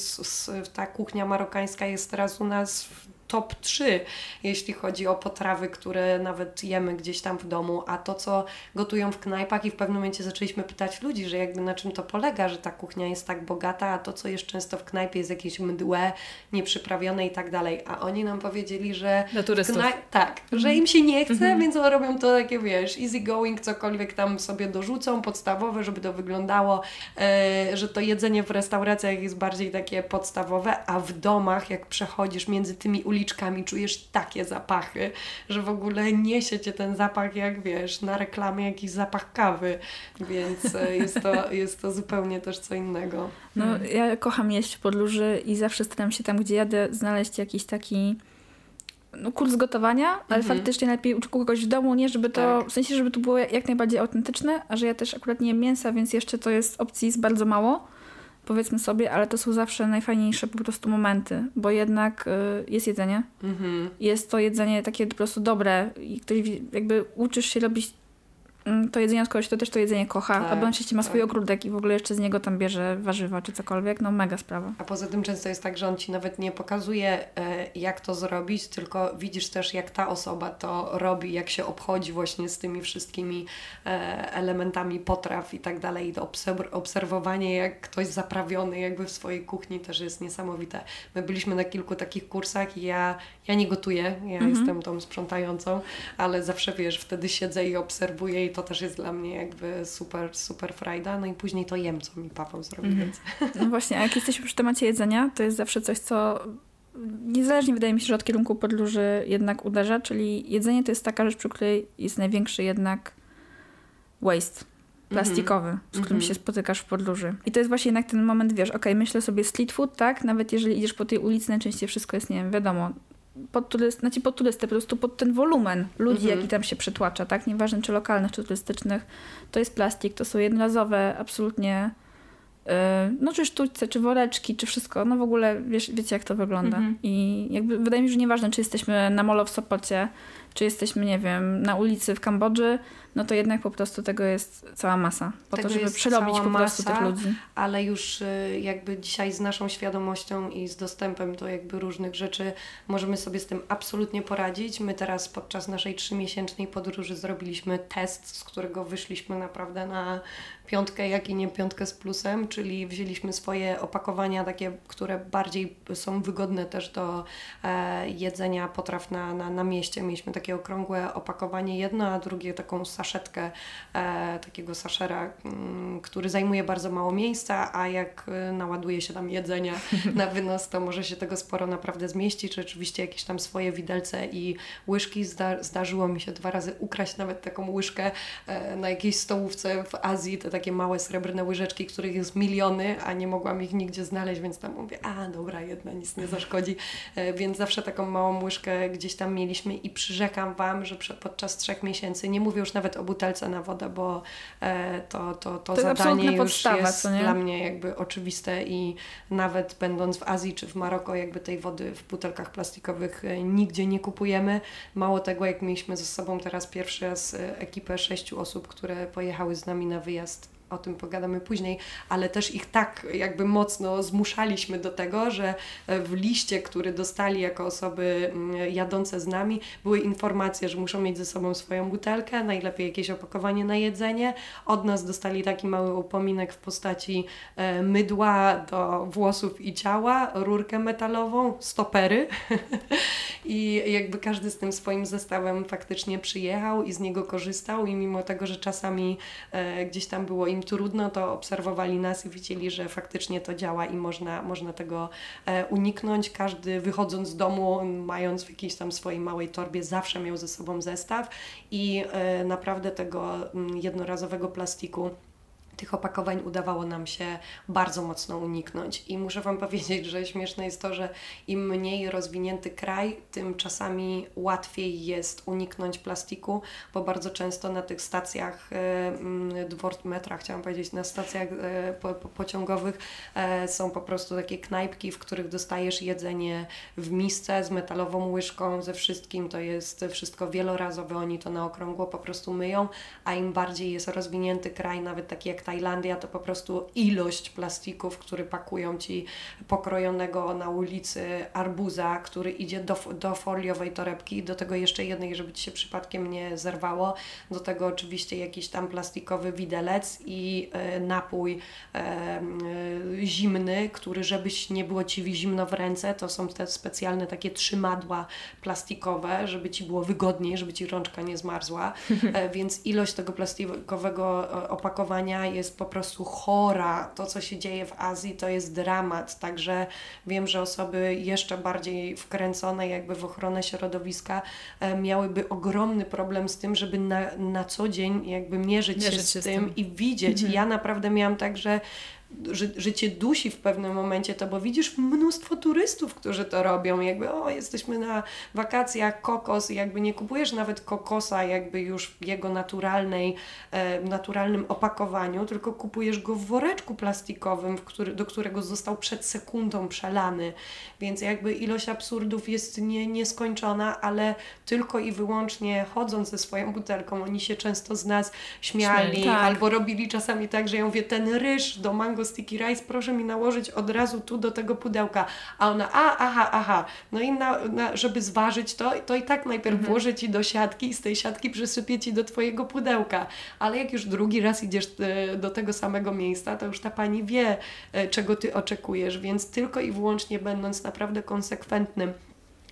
ta kuchnia marokańska jest teraz u nas w top 3, jeśli chodzi o potrawy, które nawet jemy gdzieś tam w domu, a to, co gotują w knajpach i w pewnym momencie zaczęliśmy pytać ludzi, że jakby na czym to polega, że ta kuchnia jest tak bogata, a to, co jest często w knajpie jest jakieś mdłe, nieprzyprawione i tak dalej. A oni nam powiedzieli, że... Dla turystów. Knaj- tak, mm. że im się nie chce, mm-hmm. więc robią to takie, wiesz, easy going, cokolwiek tam sobie dorzucą, podstawowe, żeby to wyglądało, e, że to jedzenie w restauracjach jest bardziej takie podstawowe, a w domach, jak przechodzisz między tymi ulicami, uliczkami czujesz takie zapachy, że w ogóle niesie cię ten zapach, jak wiesz, na reklamie jakiś zapach kawy, więc e, jest to, jest to zupełnie też co innego. No, ja kocham jeść w podróży i zawsze staram się tam, gdzie jadę, znaleźć jakiś taki no, kurs gotowania, ale mhm. faktycznie lepiej u kogoś w domu, nie żeby to, tak. w sensie, żeby to było jak najbardziej autentyczne, a że ja też akurat nie jem mięsa, więc jeszcze to jest opcji jest bardzo mało powiedzmy sobie, ale to są zawsze najfajniejsze po prostu momenty, bo jednak y, jest jedzenie. Mhm. Jest to jedzenie takie po prostu dobre i ktoś jakby uczysz się robić to jedzenie od kogoś, to też to jedzenie kocha, tak, a on oczywiście ma swój tak. ogródek i w ogóle jeszcze z niego tam bierze warzywa czy cokolwiek, no mega sprawa. A poza tym często jest tak, że on Ci nawet nie pokazuje e, jak to zrobić, tylko widzisz też jak ta osoba to robi, jak się obchodzi właśnie z tymi wszystkimi e, elementami potraw i tak dalej. To obserwowanie jak ktoś zaprawiony jakby w swojej kuchni też jest niesamowite. My byliśmy na kilku takich kursach i ja, ja nie gotuję, ja mhm. jestem tą sprzątającą, ale zawsze wiesz, wtedy siedzę i obserwuję i to też jest dla mnie jakby super, super frajda. No i później to jem, co mi Paweł zrobi, mhm. No właśnie, a jak jesteśmy przy temacie jedzenia, to jest zawsze coś, co niezależnie wydaje mi się, że od kierunku podróży jednak uderza, czyli jedzenie to jest taka rzecz, przy której jest największy jednak waste plastikowy, mm -hmm. z którym mm -hmm. się spotykasz w podróży. I to jest właśnie jednak ten moment, wiesz, okej, okay, myślę sobie street food, tak? Nawet jeżeli idziesz po tej ulicy, najczęściej wszystko jest, nie wiem, wiadomo, pod, turyst, znaczy pod turystę, po prostu pod ten wolumen ludzi, mhm. jaki tam się przetłacza, tak? Nieważne czy lokalnych, czy turystycznych. To jest plastik, to są jednorazowe, absolutnie yy, no czy sztućce, czy woreczki, czy wszystko. No w ogóle wiesz, wiecie jak to wygląda. Mhm. I jakby wydaje mi się, że nieważne, czy jesteśmy na molo w Sopocie, czy jesteśmy, nie wiem, na ulicy w Kambodży, no to jednak po prostu tego jest cała masa. Po tego to, żeby przerobić po prostu masa, tych ludzi. Ale już y, jakby dzisiaj z naszą świadomością i z dostępem do jakby różnych rzeczy możemy sobie z tym absolutnie poradzić. My teraz podczas naszej trzymiesięcznej podróży zrobiliśmy test, z którego wyszliśmy naprawdę na piątkę, jak i nie piątkę z plusem, czyli wzięliśmy swoje opakowania takie, które bardziej są wygodne też do e, jedzenia potraw na, na, na mieście. Mieliśmy takie okrągłe opakowanie jedno, a drugie taką saszetkę e, takiego saszera, m, mm, który zajmuje bardzo mało miejsca, a jak e, naładuje się tam jedzenia na wynos, to może się tego sporo naprawdę zmieścić. Rzeczywiście jakieś tam swoje widelce i łyżki. Zda, zdarzyło mi się dwa razy ukraść nawet taką łyżkę e, na jakiejś stołówce w Azji, te takie małe srebrne łyżeczki, których jest miliony, a nie mogłam ich nigdzie znaleźć, więc tam mówię, a dobra, jedna nic nie zaszkodzi. E, więc zawsze taką małą łyżkę gdzieś tam mieliśmy i przyrzekam Wam, że podczas trzech miesięcy, nie mówię już nawet o butelce na wodę, bo e, to, to, to, to zadanie już podstawa, jest dla mnie jakby oczywiste i nawet będąc w Azji czy w Maroko, jakby tej wody w butelkach plastikowych e, nigdzie nie kupujemy. Mało tego, jak mieliśmy ze sobą teraz pierwszy raz ekipę sześciu osób, które pojechały z nami na wyjazd o tym pogadamy później, ale też ich tak jakby mocno zmuszaliśmy do tego, że e, w liście, który dostali jako osoby mm, jadące z nami, były informacje, że muszą mieć ze sobą swoją butelkę, najlepiej jakieś opakowanie na jedzenie. Od nas dostali taki mały upominek w postaci e, mydła do włosów i ciała, rurkę metalową, stopery i jakby każdy z tym swoim zestawem faktycznie przyjechał i z niego korzystał i mimo tego, że czasami e, gdzieś tam było im im trudno, to obserwowali nas i widzieli, że faktycznie to działa i można, można tego e, uniknąć. Każdy wychodząc z domu, mając w jakiejś tam swojej małej torbie, zawsze miał ze sobą zestaw i e, naprawdę tego mm, jednorazowego plastiku tych opakowań udawało nam się bardzo mocno uniknąć. I muszę Wam powiedzieć, że śmieszne jest to, że im mniej rozwinięty kraj, tym czasami łatwiej jest uniknąć plastiku, bo bardzo często na tych stacjach e, metra, chciałam powiedzieć, na stacjach e, po, po, pociągowych e, są po prostu takie knajpki, w których dostajesz jedzenie w misce z metalową łyżką, ze wszystkim. To jest wszystko wielorazowe, oni to na okrągło po prostu myją, a im bardziej jest rozwinięty kraj, nawet taki jak Tajlandia to po prostu ilość plastików, który pakują Ci pokrojonego na ulicy arbuza, który idzie do, do foliowej torebki, do tego jeszcze jednej, żeby Ci się przypadkiem nie zerwało, do tego oczywiście jakiś tam plastikowy widelec i y, napój y, y, zimny, który żebyś nie było Ci zimno w ręce, to są te specjalne takie trzymadła plastikowe, żeby Ci było wygodniej, żeby Ci rączka nie zmarzła, więc ilość tego plastikowego opakowania jest po prostu chora. To, co się dzieje w Azji, to jest dramat. Także wiem, że osoby jeszcze bardziej wkręcone jakby w ochronę środowiska e, miałyby ogromny problem z tym, żeby na, na co dzień jakby mierzyć, mierzyć się, z, się tym z, tym i widzieć. Mhm. Ja naprawdę miałam tak, że cię dusi w pewnym momencie to, bo widzisz mnóstwo turystów, którzy to robią, jakby o, jesteśmy na wakacjach, kokos, jakby nie kupujesz nawet kokosa jakby już w jego naturalnej, e, naturalnym opakowaniu, tylko kupujesz go w woreczku plastikowym, w który, do którego został przed sekundą przelany, więc jakby ilość absurdów jest nie, nieskończona, ale tylko i wyłącznie chodząc ze swoją butelką, oni się często z nas śmiali, Śmieli, tak. albo robili czasami tak, że ja mówię, ten ryż do mango sticky rice proszę mi nałożyć od razu tu do tego pudełka. A ona, a, aha, aha. No i na, na, żeby zważyć to, to i tak najpierw mhm. włożę Ci do siatki i z tej siatki przysypię Ci do Twojego pudełka. Ale jak już drugi raz idziesz e, do tego samego miejsca, to już ta Pani wie, e, czego Ty oczekujesz, więc tylko i wyłącznie będąc naprawdę konsekwentnym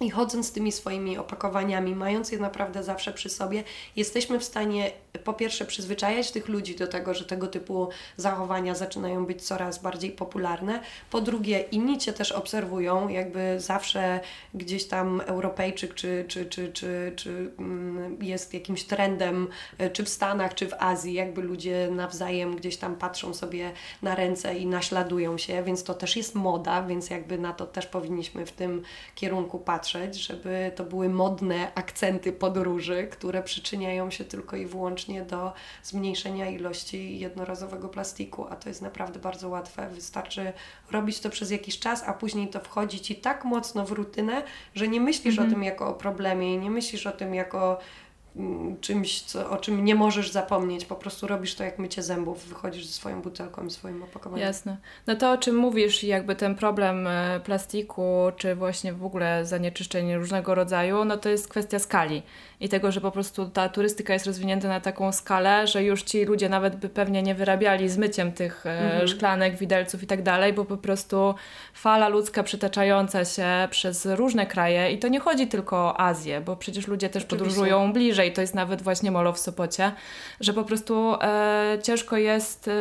i chodząc z tymi swoimi opakowaniami, mając je naprawdę zawsze przy sobie, jesteśmy w stanie po pierwsze przyzwyczajać tych ludzi do tego, że tego typu zachowania zaczynają być coraz bardziej popularne. Po drugie, inni cię też obserwują, jakby zawsze gdzieś tam Europejczyk czy, czy, czy, czy, czy mm, jest jakimś trendem, e, czy w Stanach, czy w Azji, jakby ludzie nawzajem gdzieś tam patrzą sobie na ręce i naśladują się, więc to też jest moda, więc jakby na to też powinniśmy w tym kierunku patrzeć patrzeć, żeby to były modne akcenty podróży, które przyczyniają się tylko i wyłącznie do zmniejszenia ilości jednorazowego plastiku, a to jest naprawdę bardzo łatwe. Wystarczy robić to przez jakiś czas, a później to wchodzi ci tak mocno w rutynę, że nie myślisz mhm. o tym jako o problemie i nie myślisz o tym jako czymś, co, o czym nie możesz zapomnieć. Po prostu robisz to jak mycie zębów, wychodzisz ze swoją butelką i swoim opakowaniem. Jasne. No to o czym mówisz, jakby ten problem e, plastiku, czy właśnie w ogóle zanieczyszczeń różnego rodzaju, no to jest kwestia skali i tego, że po prostu ta turystyka jest rozwinięta na taką skalę, że już ci ludzie nawet by pewnie nie wyrabiali z myciem tych e, mhm. szklanek, widelców i tak dalej, bo po prostu fala ludzka przytaczająca się przez różne kraje i to nie chodzi tylko o Azję, bo przecież ludzie też Oczywiście. podróżują bliżej, to jest nawet właśnie molo w Sopocie, że po prostu e, ciężko jest e,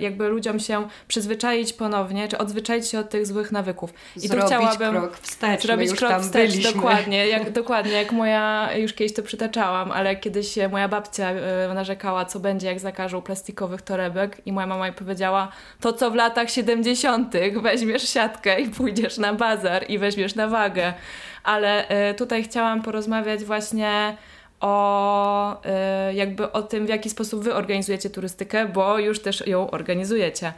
jakby ludziom się przyzwyczaić ponownie, czy odzwyczaić się od tych złych nawyków. I zrobić tu chciałabym krok wstecz, zrobić krok wstecz, byliśmy. dokładnie, jak, dokładnie, jak moja już kiedyś to przytaczałam, ale kiedyś moja babcia e, narzekała, co będzie, jak zakażą plastikowych torebek i moja mama jej powiedziała, to co w latach 70. weźmiesz siatkę i pójdziesz na bazar i weźmiesz na wagę. Ale e, tutaj chciałam porozmawiać właśnie o e, jakby o tym, w jaki sposób wy organizujecie turystykę, bo już też ją organizujecie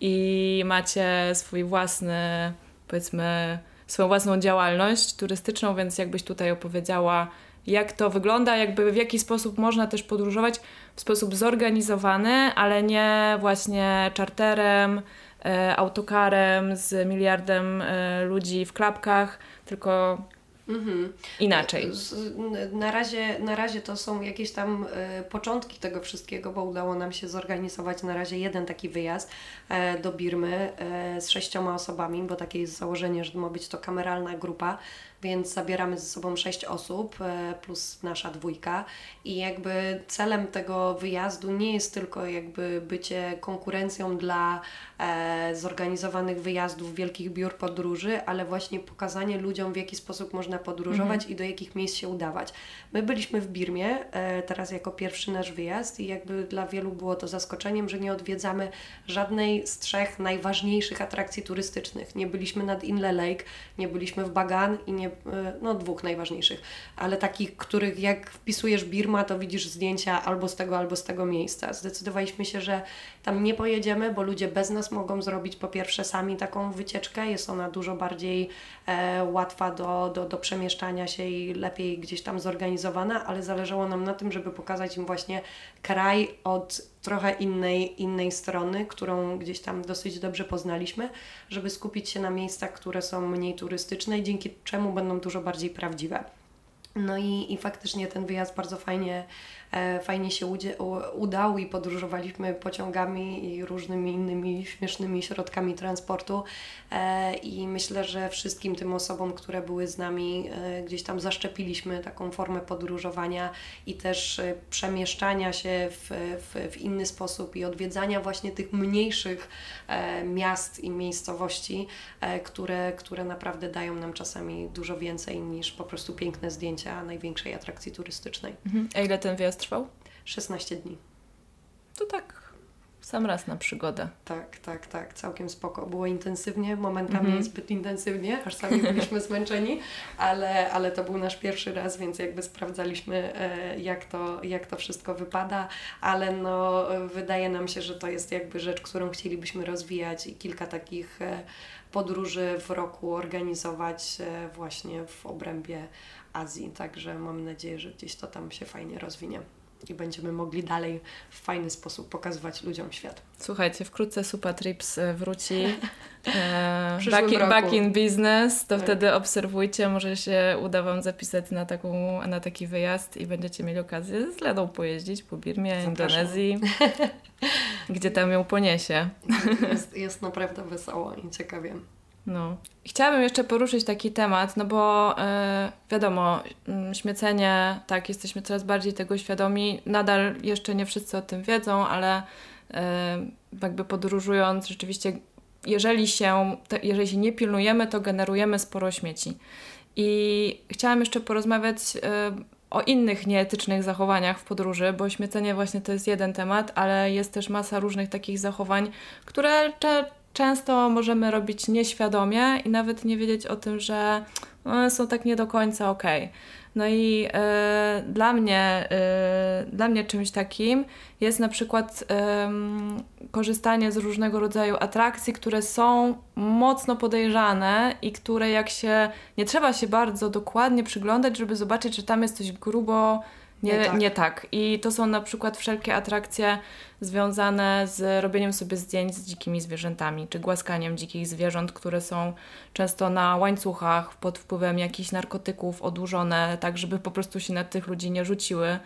i macie swój własny, powiedzmy, swoją własną działalność turystyczną, więc jakbyś tutaj opowiedziała, jak to wygląda, jakby w jaki sposób można też podróżować w sposób zorganizowany, ale nie właśnie czarterem, e, autokarem z miliardem e, ludzi w klapkach, tylko Mhm. Inaczej. Na razie, na razie to są jakieś tam e, początki tego wszystkiego, bo udało nam się zorganizować na razie jeden taki wyjazd e, do Birmy e, z sześcioma osobami, bo takie jest założenie, że ma być to kameralna grupa więc zabieramy ze sobą sześć osób e, plus nasza dwójka i jakby celem tego wyjazdu nie jest tylko jakby bycie konkurencją dla e, zorganizowanych wyjazdów wielkich biur podróży, ale właśnie pokazanie ludziom w jaki sposób można podróżować mhm. i do jakich miejsc się udawać. My byliśmy w Birmie e, teraz jako pierwszy nasz wyjazd i jakby dla wielu było to zaskoczeniem, że nie odwiedzamy żadnej z trzech najważniejszych atrakcji turystycznych. Nie byliśmy nad Inle Lake, nie byliśmy w Bagan i nie E, no dwóch najważniejszych, ale takich, których jak wpisujesz Birma, to widzisz zdjęcia albo z tego, albo z tego miejsca. Zdecydowaliśmy się, że tam nie pojedziemy, bo ludzie bez nas mogą zrobić po pierwsze sami taką wycieczkę, jest ona dużo bardziej e, łatwa do, do, do przemieszczania się i lepiej gdzieś tam ale zależało nam na tym, żeby pokazać im właśnie kraj od trochę innej, innej strony, którą gdzieś tam dosyć dobrze poznaliśmy, żeby skupić się na miejscach, które są mniej turystyczne i dzięki czemu będą dużo bardziej prawdziwe. No i, i faktycznie ten wyjazd bardzo fajnie fajnie się udał i podróżowaliśmy pociągami i różnymi innymi śmiesznymi środkami transportu e, i myślę, że wszystkim tym osobom, które były z nami, e, gdzieś tam zaszczepiliśmy taką formę podróżowania i też przemieszczania się w, w, w inny sposób i odwiedzania właśnie tych mniejszych miast i miejscowości, które, które naprawdę dają nam czasami dużo więcej niż po prostu piękne zdjęcia największej atrakcji turystycznej. Mhm. A ile ten wyjazd trwał? 16 dni. To tak sam raz na przygodę. Tak, tak, tak, całkiem spoko. Było intensywnie, momentami mm -hmm. zbyt intensywnie, aż sami byliśmy zmęczeni, ale, ale to był nasz pierwszy raz, więc jakby sprawdzaliśmy, e, jak to, jak to wszystko wypada, ale no, wydaje nam się, że to jest jakby rzecz, którą chcielibyśmy rozwijać i kilka takich e, podróży w roku organizować e, właśnie w obrębie Azji, także mam nadzieję, że gdzieś to tam się fajnie rozwinie i będziemy mogli dalej w fajny sposób pokazywać ludziom świat. Słuchajcie, wkrótce Supa Trips e, wróci. E, back, in, back, in, business, to tak. wtedy obserwujcie, może się uda Wam zapisać na, taką, na taki wyjazd i będziecie mieli okazję z Ledą pojeździć po Birmie, Zapraszam. Indonezji, gdzie tam ją poniesie. Jest, jest naprawdę wesoło i ciekawie. No. Chciałabym jeszcze poruszyć taki temat, no bo yy, wiadomo, yy, śmiecenie, tak, jesteśmy coraz bardziej tego świadomi. Nadal jeszcze nie wszyscy o tym wiedzą, ale yy, jakby podróżując, rzeczywiście, jeżeli się, te, jeżeli się nie pilnujemy, to generujemy sporo śmieci. I chciałam jeszcze porozmawiać o innych nieetycznych zachowaniach w podróży, bo śmiecenie właśnie to jest jeden temat, ale jest też masa różnych takich zachowań, które często możemy robić nieświadomie i nawet nie wiedzieć o tym, że one są tak nie do końca. Okay. No i e, dla mnie, e, dla mnie czymś takim jest na przykład e, korzystanie z różnego rodzaju atrakcji, które są mocno podejrzane i które jak się, nie trzeba się bardzo dokładnie przyglądać, żeby zobaczyć, że tam jest coś grubo nie, nie, tak. nie tak. I to są na przykład wszelkie atrakcje związane z robieniem sobie zdjęć z dzikimi zwierzętami, czy głaskaniem dzikich zwierząt, które są często na łańcuchach pod wpływem jakichś narkotyków odłużone, tak żeby po prostu się na tych ludzi nie rzuciły,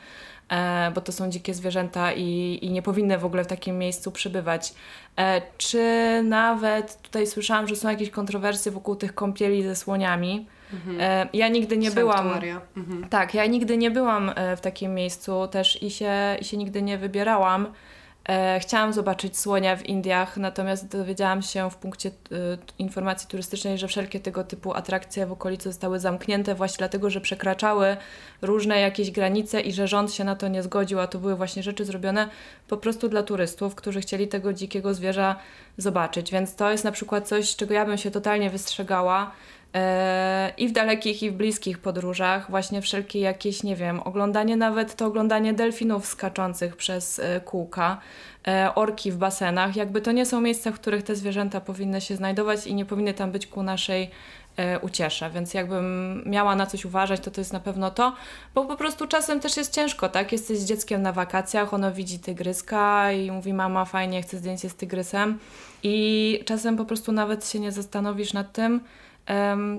e, bo to są dzikie zwierzęta i, i nie powinny w ogóle w takim miejscu przebywać. E, czy nawet tutaj słyszałam, że są jakieś kontrowersje wokół tych kąpieli ze słoniami. Mhm. E, ja nigdy nie byłam. Mhm. Tak, ja nigdy nie byłam e, w takim miejscu też i się, i się nigdy nie wybierałam. E, chciałam zobaczyć słonia w Indiach, natomiast dowiedziałam się w punkcie informacji turystycznej, że wszelkie tego typu atrakcje w okolicy zostały zamknięte właśnie dlatego, że przekraczały różne jakieś granice i że rząd się na to nie zgodził, a to były właśnie rzeczy zrobione po prostu dla turystów, którzy chcieli tego dzikiego zwierza zobaczyć. Więc to jest na przykład coś, czego ja bym się totalnie wystrzegała i w dalekich, i w bliskich podróżach, właśnie wszelkie jakieś, nie wiem, oglądanie nawet to oglądanie delfinów skaczących przez e, kółka, e, orki w basenach, jakby to nie są miejsca, w których te zwierzęta powinny się znajdować i nie powinny tam być ku naszej uciesze, więc jakbym miała na coś uważać, to to jest na pewno to, bo po prostu czasem też jest ciężko, tak? Jesteś z dzieckiem na wakacjach, ono widzi tygryska i mówi mama fajnie, chcę zdjęcie z tygrysem. I czasem po prostu nawet się nie zastanowisz nad tym,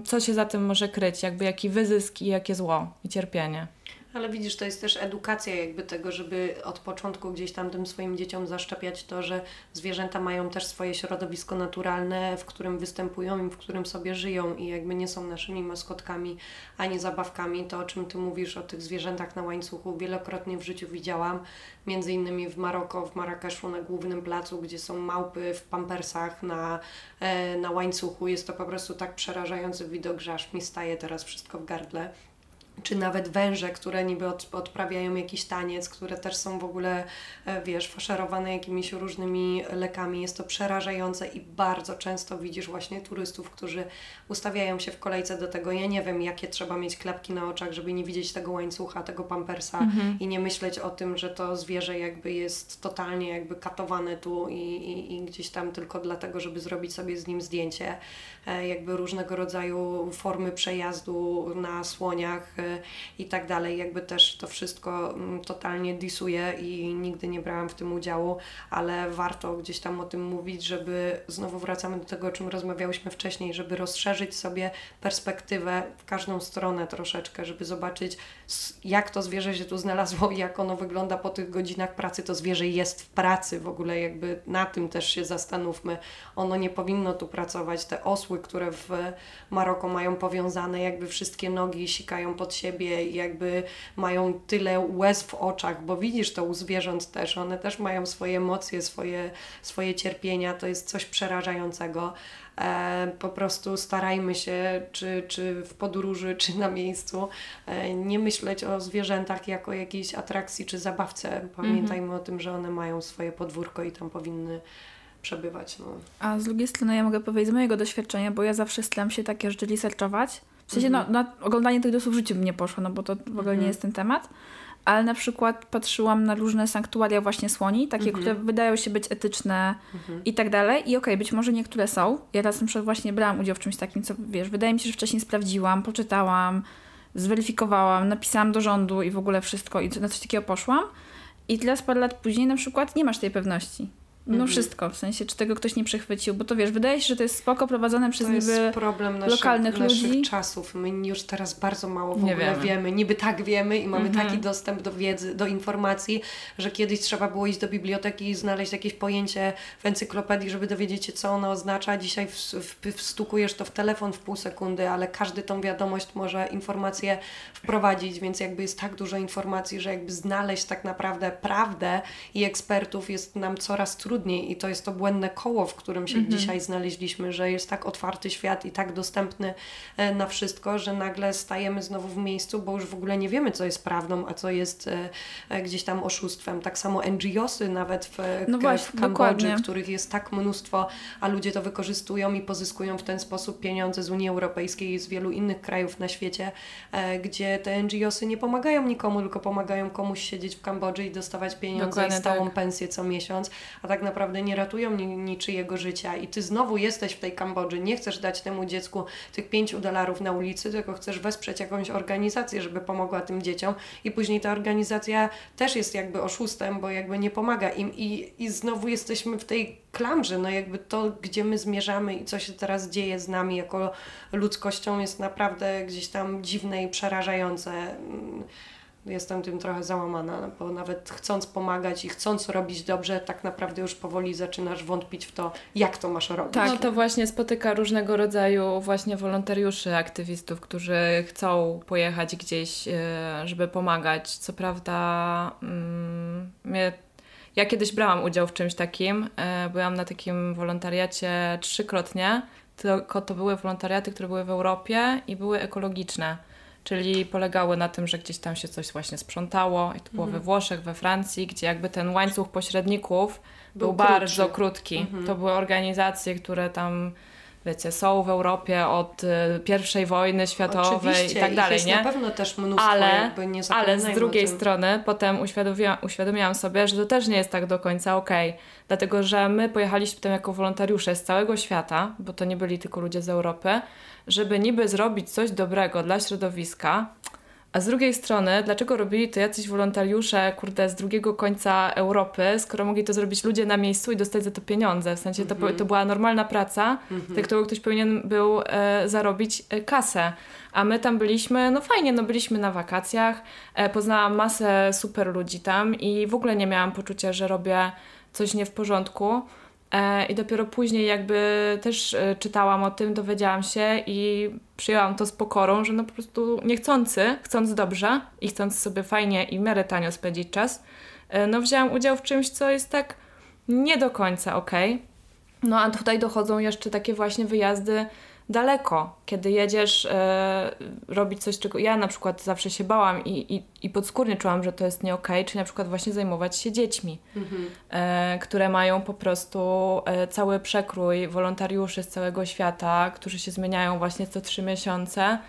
co się za tym może kryć, jakby jaki wyzysk i jakie zło i cierpienie. Ale widzisz, to jest też edukacja jakby tego, żeby od początku gdzieś tam tym swoim dzieciom zaszczepiać to, że zwierzęta mają też swoje środowisko naturalne, w którym występują i w którym sobie żyją i jakby nie są naszymi maskotkami ani zabawkami. To, o czym Ty mówisz, o tych zwierzętach na łańcuchu, wielokrotnie w życiu widziałam, między innymi w Maroko, w Marrakeszu na głównym placu, gdzie są małpy w pampersach na, e, na łańcuchu. Jest to po prostu tak przerażający widok, że aż mi staje teraz wszystko w gardle czy nawet węże, które niby od, odprawiają jakiś taniec, które też są w ogóle, e, wiesz, faszerowane jakimiś różnymi lekami. Jest to przerażające i bardzo często widzisz właśnie turystów, którzy ustawiają się w kolejce do tego. Ja nie wiem, jakie trzeba mieć klapki na oczach, żeby nie widzieć tego łańcucha, tego pampersa mhm. i nie myśleć o tym, że to zwierzę jakby jest totalnie jakby katowane tu i, i, i gdzieś tam tylko dlatego, żeby zrobić sobie z nim zdjęcie. E, jakby różnego rodzaju formy przejazdu na słoniach e, i tak dalej. Jakby też to wszystko mm, totalnie disuje i nigdy nie brałam w tym udziału, ale warto gdzieś tam o tym mówić, żeby znowu wracamy do tego, o czym rozmawiałyśmy wcześniej, żeby rozszerzyć sobie perspektywę w każdą stronę troszeczkę, żeby zobaczyć, jak to zwierzę się tu znalazło i jak ono wygląda po tych godzinach pracy. To zwierzę jest w pracy w ogóle, jakby na tym też się zastanówmy. Ono nie powinno tu pracować. Te osły, które w Maroko mają powiązane, jakby wszystkie nogi sikają pod siebie i jakby mają tyle łez w oczach, bo widzisz to u zwierząt też. One też mają swoje emocje, swoje, swoje cierpienia. To jest coś przerażającego. E, po prostu starajmy się, czy, czy w podróży, czy na miejscu, e, nie myśleć o zwierzętach jako jakiejś atrakcji czy zabawce. Pamiętajmy mhm. o tym, że one mają swoje podwórko i tam powinny przebywać. No. A z drugiej strony ja mogę powiedzieć z mojego doświadczenia, bo ja zawsze staram się takie rzeczy researchować. W sensie no, mhm. na oglądanie tych dosłów w życiu mnie poszło, no bo to w ogóle mhm. nie jest ten temat. Ale na przykład patrzyłam na różne sanktuaria właśnie słoni, takie, mhm. które wydają się być etyczne mhm. i tak dalej. I okej, okay, być może niektóre są. Ja teraz na przykład właśnie brałam udział w czymś takim, co wiesz, wydaje mi się, że wcześniej sprawdziłam, poczytałam, zweryfikowałam, napisałam do rządu i w ogóle wszystko i na coś takiego poszłam. I teraz parę lat później na przykład nie masz tej pewności. No mhm. wszystko, w sensie, czy tego ktoś nie przechwycił, bo to wiesz, wydaje się, że to jest spoko prowadzone przez to niby jest problem naszych, lokalnych naszych ludzi. czasów. My już teraz bardzo mało w nie ogóle wiemy. wiemy. Niby tak wiemy i mamy mhm. taki dostęp do wiedzy, do informacji, że kiedyś trzeba było iść do biblioteki i znaleźć jakieś pojęcie w encyklopedii, żeby dowiedzieć się, co ono oznacza. Dzisiaj w, w, wstukujesz to w telefon w pół sekundy, ale każdy tą wiadomość może informację wprowadzić, więc jakby jest tak dużo informacji, że jakby znaleźć tak naprawdę prawdę i ekspertów jest nam coraz trudniej trudniej i to jest to błędne koło, w którym się mhm. dzisiaj znaleźliśmy, że jest tak otwarty świat i tak dostępny e, na wszystko, że nagle stajemy znowu w miejscu, bo już w ogóle nie wiemy, co jest prawdą, a co jest e, gdzieś tam oszustwem. Tak samo NGOsy nawet w, no właśnie, w Kambodży, których jest tak mnóstwo, a ludzie to wykorzystują i pozyskują w ten sposób pieniądze z Unii Europejskiej i z wielu innych krajów na świecie, gdzie te NGOsy nie pomagają nikomu, tylko pomagają komuś siedzieć w Kambodży i dostawać pieniądze Dokładnie i stałą tak. pensję co miesiąc, a tak naprawdę nie ratują ni niczyjego życia. I ty znowu jesteś w tej Kambodży, nie chcesz dać temu dziecku tych pięciu dolarów na ulicy, tylko chcesz wesprzeć jakąś organizację, żeby pomogła tym dzieciom. I później ta organizacja też jest jakby oszustem, bo jakby nie pomaga im. I, i znowu jesteśmy w tej klamrze, no jakby to, gdzie my zmierzamy i co się teraz dzieje z nami jako ludzkością jest naprawdę gdzieś tam dziwne i przerażające jestem tym trochę załamana, bo nawet chcąc pomagać i chcąc robić dobrze, tak naprawdę już powoli zaczynasz wątpić w to, jak to masz robić. Tak, no to właśnie spotyka różnego rodzaju właśnie wolontariuszy, aktywistów, którzy chcą pojechać gdzieś, e, żeby pomagać. Co prawda, mm, mnie ja kiedyś brałam udział w czymś takim. E, byłam na takim wolontariacie trzykrotnie. Tylko to były wolontariaty, które były w Europie i były ekologiczne czyli polegały na tym, że gdzieś tam się coś właśnie sprzątało i to było mhm. we Włoszech, we Francji, gdzie jakby ten łańcuch pośredników był, był bardzo krótki. Mhm. To były organizacje, które tam wiecie, są w Europie od y, pierwszej wojny światowej Oczywiście, i tak dalej, jest nie? na pewno też mnóstwo, ale, jakby nie Ale z drugiej strony potem uświadomiłam, uświadomiłam sobie, że to też nie jest tak do końca okej, okay, dlatego że my pojechaliśmy tam jako wolontariusze z całego świata, bo to nie byli tylko ludzie z Europy, żeby niby zrobić coś dobrego dla środowiska, a z drugiej strony, dlaczego robili to jacyś wolontariusze, kurde, z drugiego końca Europy, skoro mogli to zrobić ludzie na miejscu i dostać za to pieniądze? W sensie to, -hmm. to była normalna praca, mm -hmm. za którą ktoś powinien był e, zarobić e, kasę. A my tam byliśmy, no fajnie, no byliśmy na wakacjach, e, poznałam masę super ludzi tam i w ogóle nie miałam poczucia, że robię coś nie w porządku. E, I dopiero później jakby też e, czytałam o tym, dowiedziałam się i przyjęłam to z pokorą, że no po prostu niechcący, chcąc dobrze i chcąc sobie fajnie i miarę tanio spędzić czas, e, no wzięłam udział w czymś, co jest tak nie do końca. Okay. No a tutaj dochodzą jeszcze takie właśnie wyjazdy daleko, kiedy jedziesz e, robić coś, czego ja na przykład zawsze się bałam i, i, i podskórnie czułam, że to jest nie okej, okay, czyli na przykład właśnie zajmować się dziećmi, mhm. e, które mają po prostu e, cały przekrój wolontariuszy z całego świata, którzy się zmieniają właśnie co trzy miesiące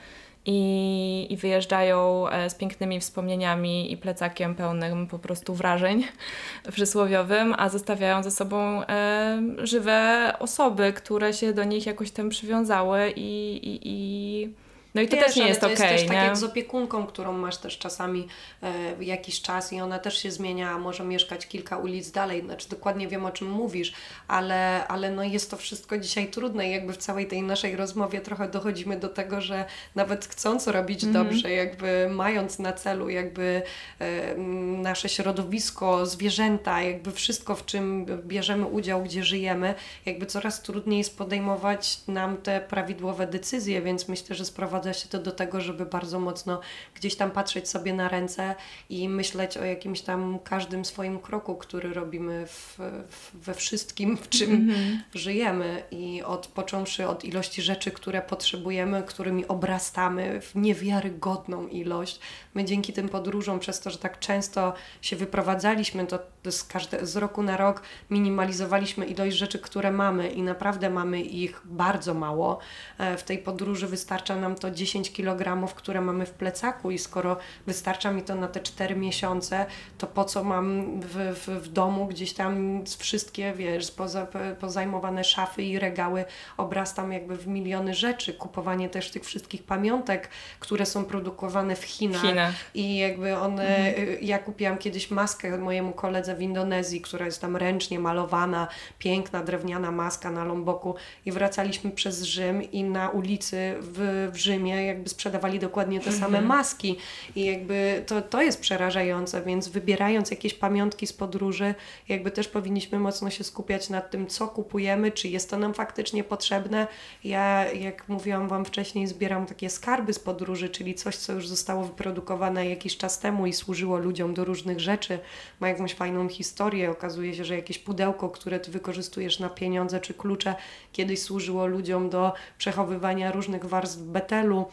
i, i wyjeżdżają e, z pięknymi wspomnieniami i plecakiem pełnym po prostu wrażeń przysłowiowym, a zostawiają ze sobą e, żywe osoby, które się do nich jakoś tam przywiązały i, i, i no i to Wiesz, też nie jest okej. To okay, jest też tak jak z opiekunką, którą masz też czasami e, jakiś czas i ona też się zmienia, może mieszkać kilka ulic dalej, znaczy dokładnie wiem o czym mówisz, ale, ale no jest to wszystko dzisiaj trudne i jakby w całej tej naszej rozmowie trochę dochodzimy do tego, że nawet chcąc robić mm -hmm. dobrze, jakby mając na celu jakby e, nasze środowisko, zwierzęta, jakby wszystko w czym bierzemy udział, gdzie żyjemy, jakby coraz trudniej jest podejmować nam te prawidłowe decyzje, więc myślę, że sprowadza sprowadza się to do tego, żeby bardzo mocno gdzieś tam patrzeć sobie na ręce i myśleć o jakimś tam każdym swoim kroku, który robimy w, w, we wszystkim, w czym mm -hmm. żyjemy. I od począwszy od ilości rzeczy, które potrzebujemy, którymi obrastamy w niewiarygodną ilość. My dzięki tym podróżom, przez to, że tak często się wyprowadzaliśmy, to z, każde, z roku na rok minimalizowaliśmy ilość rzeczy, które mamy i naprawdę mamy ich bardzo mało. E, w tej podróży wystarcza nam to 10 kg, które mamy w plecaku i skoro wystarcza mi to na te 4 miesiące, to po co mam w, w, w domu gdzieś tam wszystkie, wiesz, poza, pozajmowane szafy i regały obrastam jakby w miliony rzeczy. Kupowanie też tych wszystkich pamiątek, które są produkowane w Chinach. China. I jakby one, mhm. ja kupiłam kiedyś maskę mojemu koledze w Indonezji, która jest tam ręcznie malowana, piękna drewniana maska na Lomboku i wracaliśmy przez Rzym i na ulicy w, w Rzymie Rzymie jakby sprzedawali dokładnie te same mhm. maski i jakby to, to jest przerażające, więc wybierając jakieś pamiątki z podróży, jakby też powinniśmy mocno się skupiać nad tym, co kupujemy, czy jest to nam faktycznie potrzebne. Ja, jak mówiłam Wam wcześniej, zbieram takie skarby z podróży, czyli coś, co już zostało wyprodukowane jakiś czas temu i służyło ludziom do różnych rzeczy, ma jakąś fajną historię. Okazuje się, że jakieś pudełko, które Ty wykorzystujesz na pieniądze czy klucze, kiedyś służyło ludziom do przechowywania różnych warstw betelu lo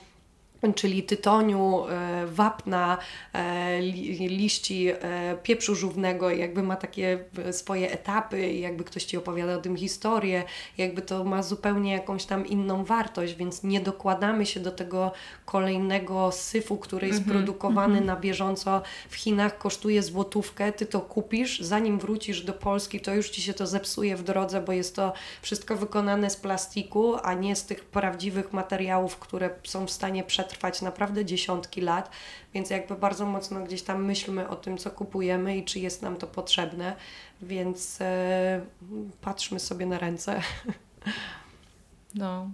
czyli tytoniu, e, wapna, e, liści e, pieprzu żółwnego, jakby ma takie swoje etapy jakby ktoś Ci opowiada o tym historię, jakby to ma zupełnie jakąś tam inną wartość, więc nie dokładamy się do tego kolejnego syfu, który jest mm -hmm, produkowany mm -hmm. na bieżąco w Chinach, kosztuje złotówkę, Ty to kupisz, zanim wrócisz do Polski, to już Ci się to zepsuje w drodze, bo jest to wszystko wykonane z plastiku, a nie z tych prawdziwych materiałów, które są w stanie przetrwać trwać naprawdę dziesiątki lat, więc jakby bardzo mocno gdzieś tam myślmy o tym, co kupujemy i czy jest nam to potrzebne, więc e, patrzmy sobie na ręce. No,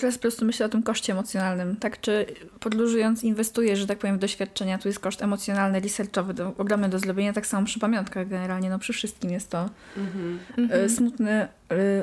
Teraz po prostu myślę o tym koszcie emocjonalnym. Tak, czy podróżując inwestujesz, że tak powiem, w doświadczenia, tu jest koszt emocjonalny, researchowy, do, ogromny do zrobienia, tak samo przy pamiątkach generalnie, no przy wszystkim jest to mm-hmm. smutny, e,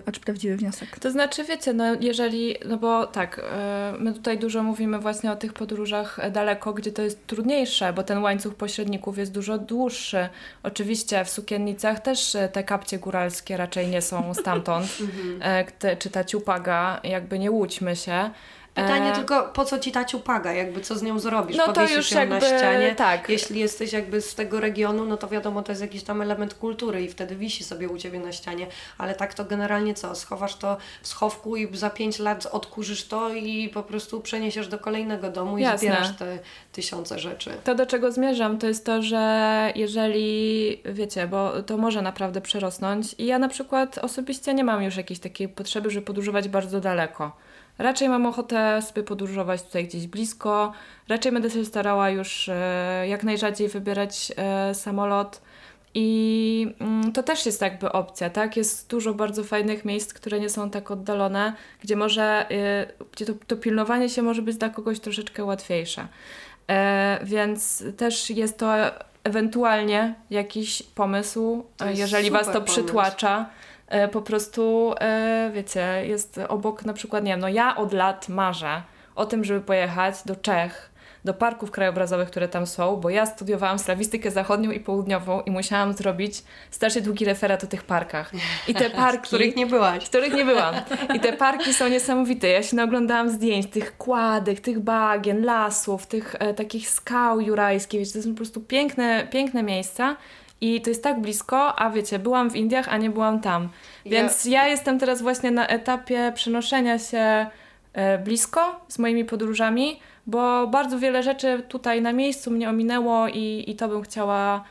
acz prawdziwy wniosek. To znaczy, wiecie, no jeżeli, no bo tak, e, my tutaj dużo mówimy właśnie o tych podróżach daleko, gdzie to jest trudniejsze, bo ten łańcuch pośredników jest dużo dłuższy. Oczywiście w sukiennicach też te kapcie góralskie raczej nie są stamtąd, mm-hmm. czy ta ciupaga, jakby nie łudźmy się. Pytanie e... tylko, po co ci ta ciupaga, jakby co z nią zrobisz? No to już ją jakby, na ścianie. Tak. Jeśli jesteś jakby z tego regionu, no to wiadomo, to jest jakiś tam element kultury i wtedy wisi sobie u ciebie na ścianie. Ale tak to generalnie co? Schowasz to w schowku i za pięć lat odkurzysz to i po prostu przeniesiesz do kolejnego domu Jasne. i zbierasz te tysiące rzeczy. To do czego zmierzam, to jest to, że jeżeli, wiecie, bo to może naprawdę przerosnąć i ja na przykład osobiście nie mam już jakiejś takiej potrzeby, żeby podróżować bardzo daleko. Raczej mam ochotę sobie podróżować tutaj gdzieś blisko. Raczej będę się starała już e, jak najrzadziej wybierać e, samolot. I mm, to też jest jakby opcja, tak? Jest dużo bardzo fajnych miejsc, które nie są tak oddalone, gdzie może, e, gdzie to, to pilnowanie się może być dla kogoś troszeczkę łatwiejsze. Więc też jest to ewentualnie jakiś pomysł, jeżeli Was to pomysł. przytłacza po prostu, e, wiecie, jest obok na przykład, nie wiem, no ja od lat marzę o tym, żeby pojechać do Czech, do parków krajobrazowych, które tam są, bo ja studiowałam slawistykę zachodnią i południową i musiałam zrobić strasznie długi referat o tych parkach. I te parki... których nie byłaś. Których nie byłam. I te parki są niesamowite. Ja się naoglądałam zdjęć tych kładek, tych bagien, lasów, tych e, takich skał jurajskich. Wiecie, to są po prostu piękne, piękne miejsca. I to jest tak blisko, a wiecie, byłam w Indiach, a nie byłam tam. Więc ja, ja jestem teraz właśnie na etapie przenoszenia się e, blisko z moimi podróżami, bo bardzo wiele rzeczy tutaj na miejscu mnie ominęło i, i to bym chciała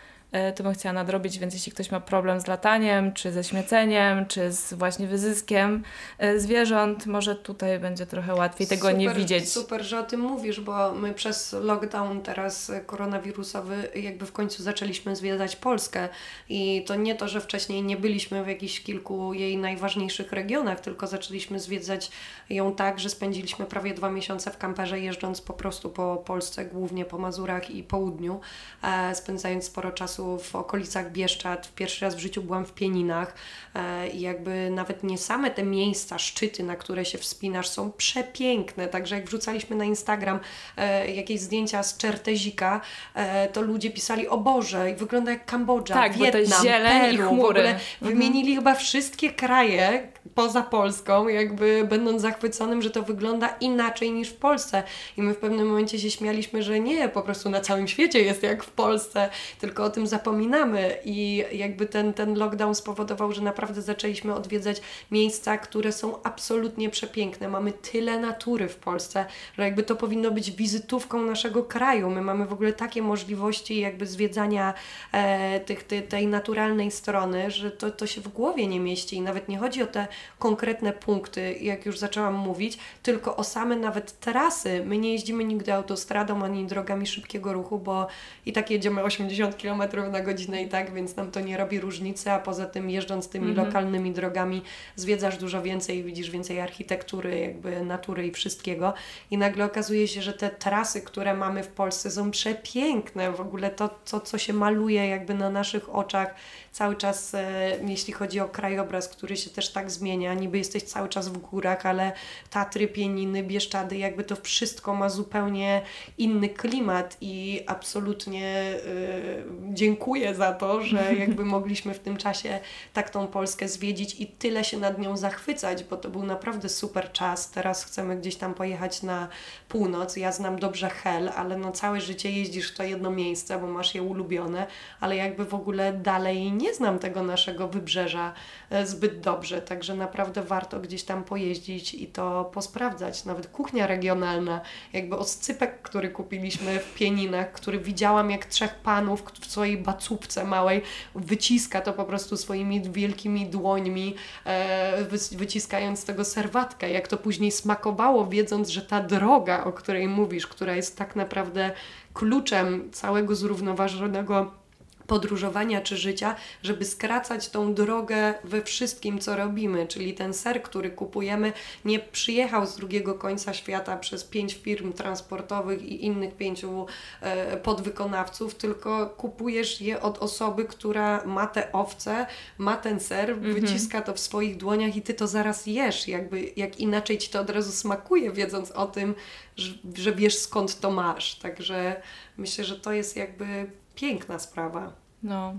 to bym chciała nadrobić, więc jeśli ktoś ma problem z lataniem, czy ze śmieceniem, czy z właśnie wyzyskiem e, zwierząt, może tutaj będzie trochę łatwiej tego super, nie widzieć. Super, że o tym mówisz, bo my przez lockdown teraz koronawirusowy jakby w końcu zaczęliśmy zwiedzać Polskę i to nie to, że wcześniej nie byliśmy w jakichś kilku jej najważniejszych regionach, tylko zaczęliśmy zwiedzać ją tak, że spędziliśmy prawie dwa miesiące w kamperze jeżdżąc po prostu po Polsce, głównie po Mazurach i południu, e, spędzając sporo czasu w okolicach Bieszczad. Pierwszy raz w życiu byłam w Pieninach e, i jakby nawet nie same te miejsca, szczyty, na które się wspinasz są przepiękne. Także jak wrzucaliśmy na Instagram e, jakieś zdjęcia z Czertezika, e, to ludzie pisali, o Boże, wygląda jak Kambodża, tak, Wietnam, Peru. W ogóle mhm. wymienili chyba wszystkie kraje poza Polską, jakby będąc zachwyconym, że to wygląda inaczej niż w Polsce. I my w pewnym momencie się śmialiśmy, że nie, po prostu na całym świecie jest jak w Polsce, tylko o tym zapominamy i jakby ten, ten lockdown spowodował, że naprawdę zaczęliśmy odwiedzać miejsca, które są absolutnie przepiękne. Mamy tyle natury w Polsce, że jakby to powinno być wizytówką naszego kraju. My mamy w ogóle takie możliwości jakby zwiedzania e, tych, tej, tej naturalnej strony, że to, to się w głowie nie mieści i nawet nie chodzi o te konkretne punkty, jak już zaczęłam mówić, tylko o same nawet trasy. My nie jeździmy nigdy autostradą ani drogami szybkiego ruchu, bo i tak jedziemy 80 km na godzinę i tak, więc nam to nie robi różnicy, a poza tym jeżdżąc tymi mhm. lokalnymi drogami zwiedzasz dużo więcej, widzisz więcej architektury, jakby natury i wszystkiego i nagle okazuje się, że te trasy, które mamy w Polsce są przepiękne, w ogóle to, to co się maluje jakby na naszych oczach cały czas, e, jeśli chodzi o krajobraz, który się też tak zmienia, niby jesteś cały czas w górach, ale Tatry, Pieniny, Bieszczady, jakby to wszystko ma zupełnie inny klimat i absolutnie y, dziękuję za to, że jakby mogliśmy w tym czasie tak tą Polskę zwiedzić i tyle się nad nią zachwycać, bo to był naprawdę super czas. Teraz chcemy gdzieś tam pojechać na północ. Ja znam dobrze Hel, ale no całe życie jeździsz w to jedno miejsce, bo masz je ulubione, ale jakby w ogóle dalej nie znam tego naszego wybrzeża e, zbyt dobrze, także naprawdę warto gdzieś tam pojeździć i to posprawdzać. Nawet kuchnia regionalna, jakby oscypek, który kupiliśmy w Pieninach, który widziałam jak trzech panów w swojej bacówce małej wyciska to po prostu swoimi wielkimi dłońmi, e, wyciskając tego serwatkę, jak to później smakowało, wiedząc, że ta droga, o której mówisz, która jest tak naprawdę kluczem całego zrównoważonego podróżowania czy życia, żeby skracać tą drogę we wszystkim, co robimy. Czyli ten ser, który kupujemy, nie przyjechał z drugiego końca świata przez pięć firm transportowych i innych pięciu e, podwykonawców, tylko kupujesz je od osoby, która ma te owce, ma ten ser, mhm. wyciska to w swoich dłoniach i ty to zaraz jesz. Jakby, jak inaczej ci to od razu smakuje, wiedząc o tym, że, że wiesz skąd to masz. Także myślę, że to jest jakby piękna sprawa. No,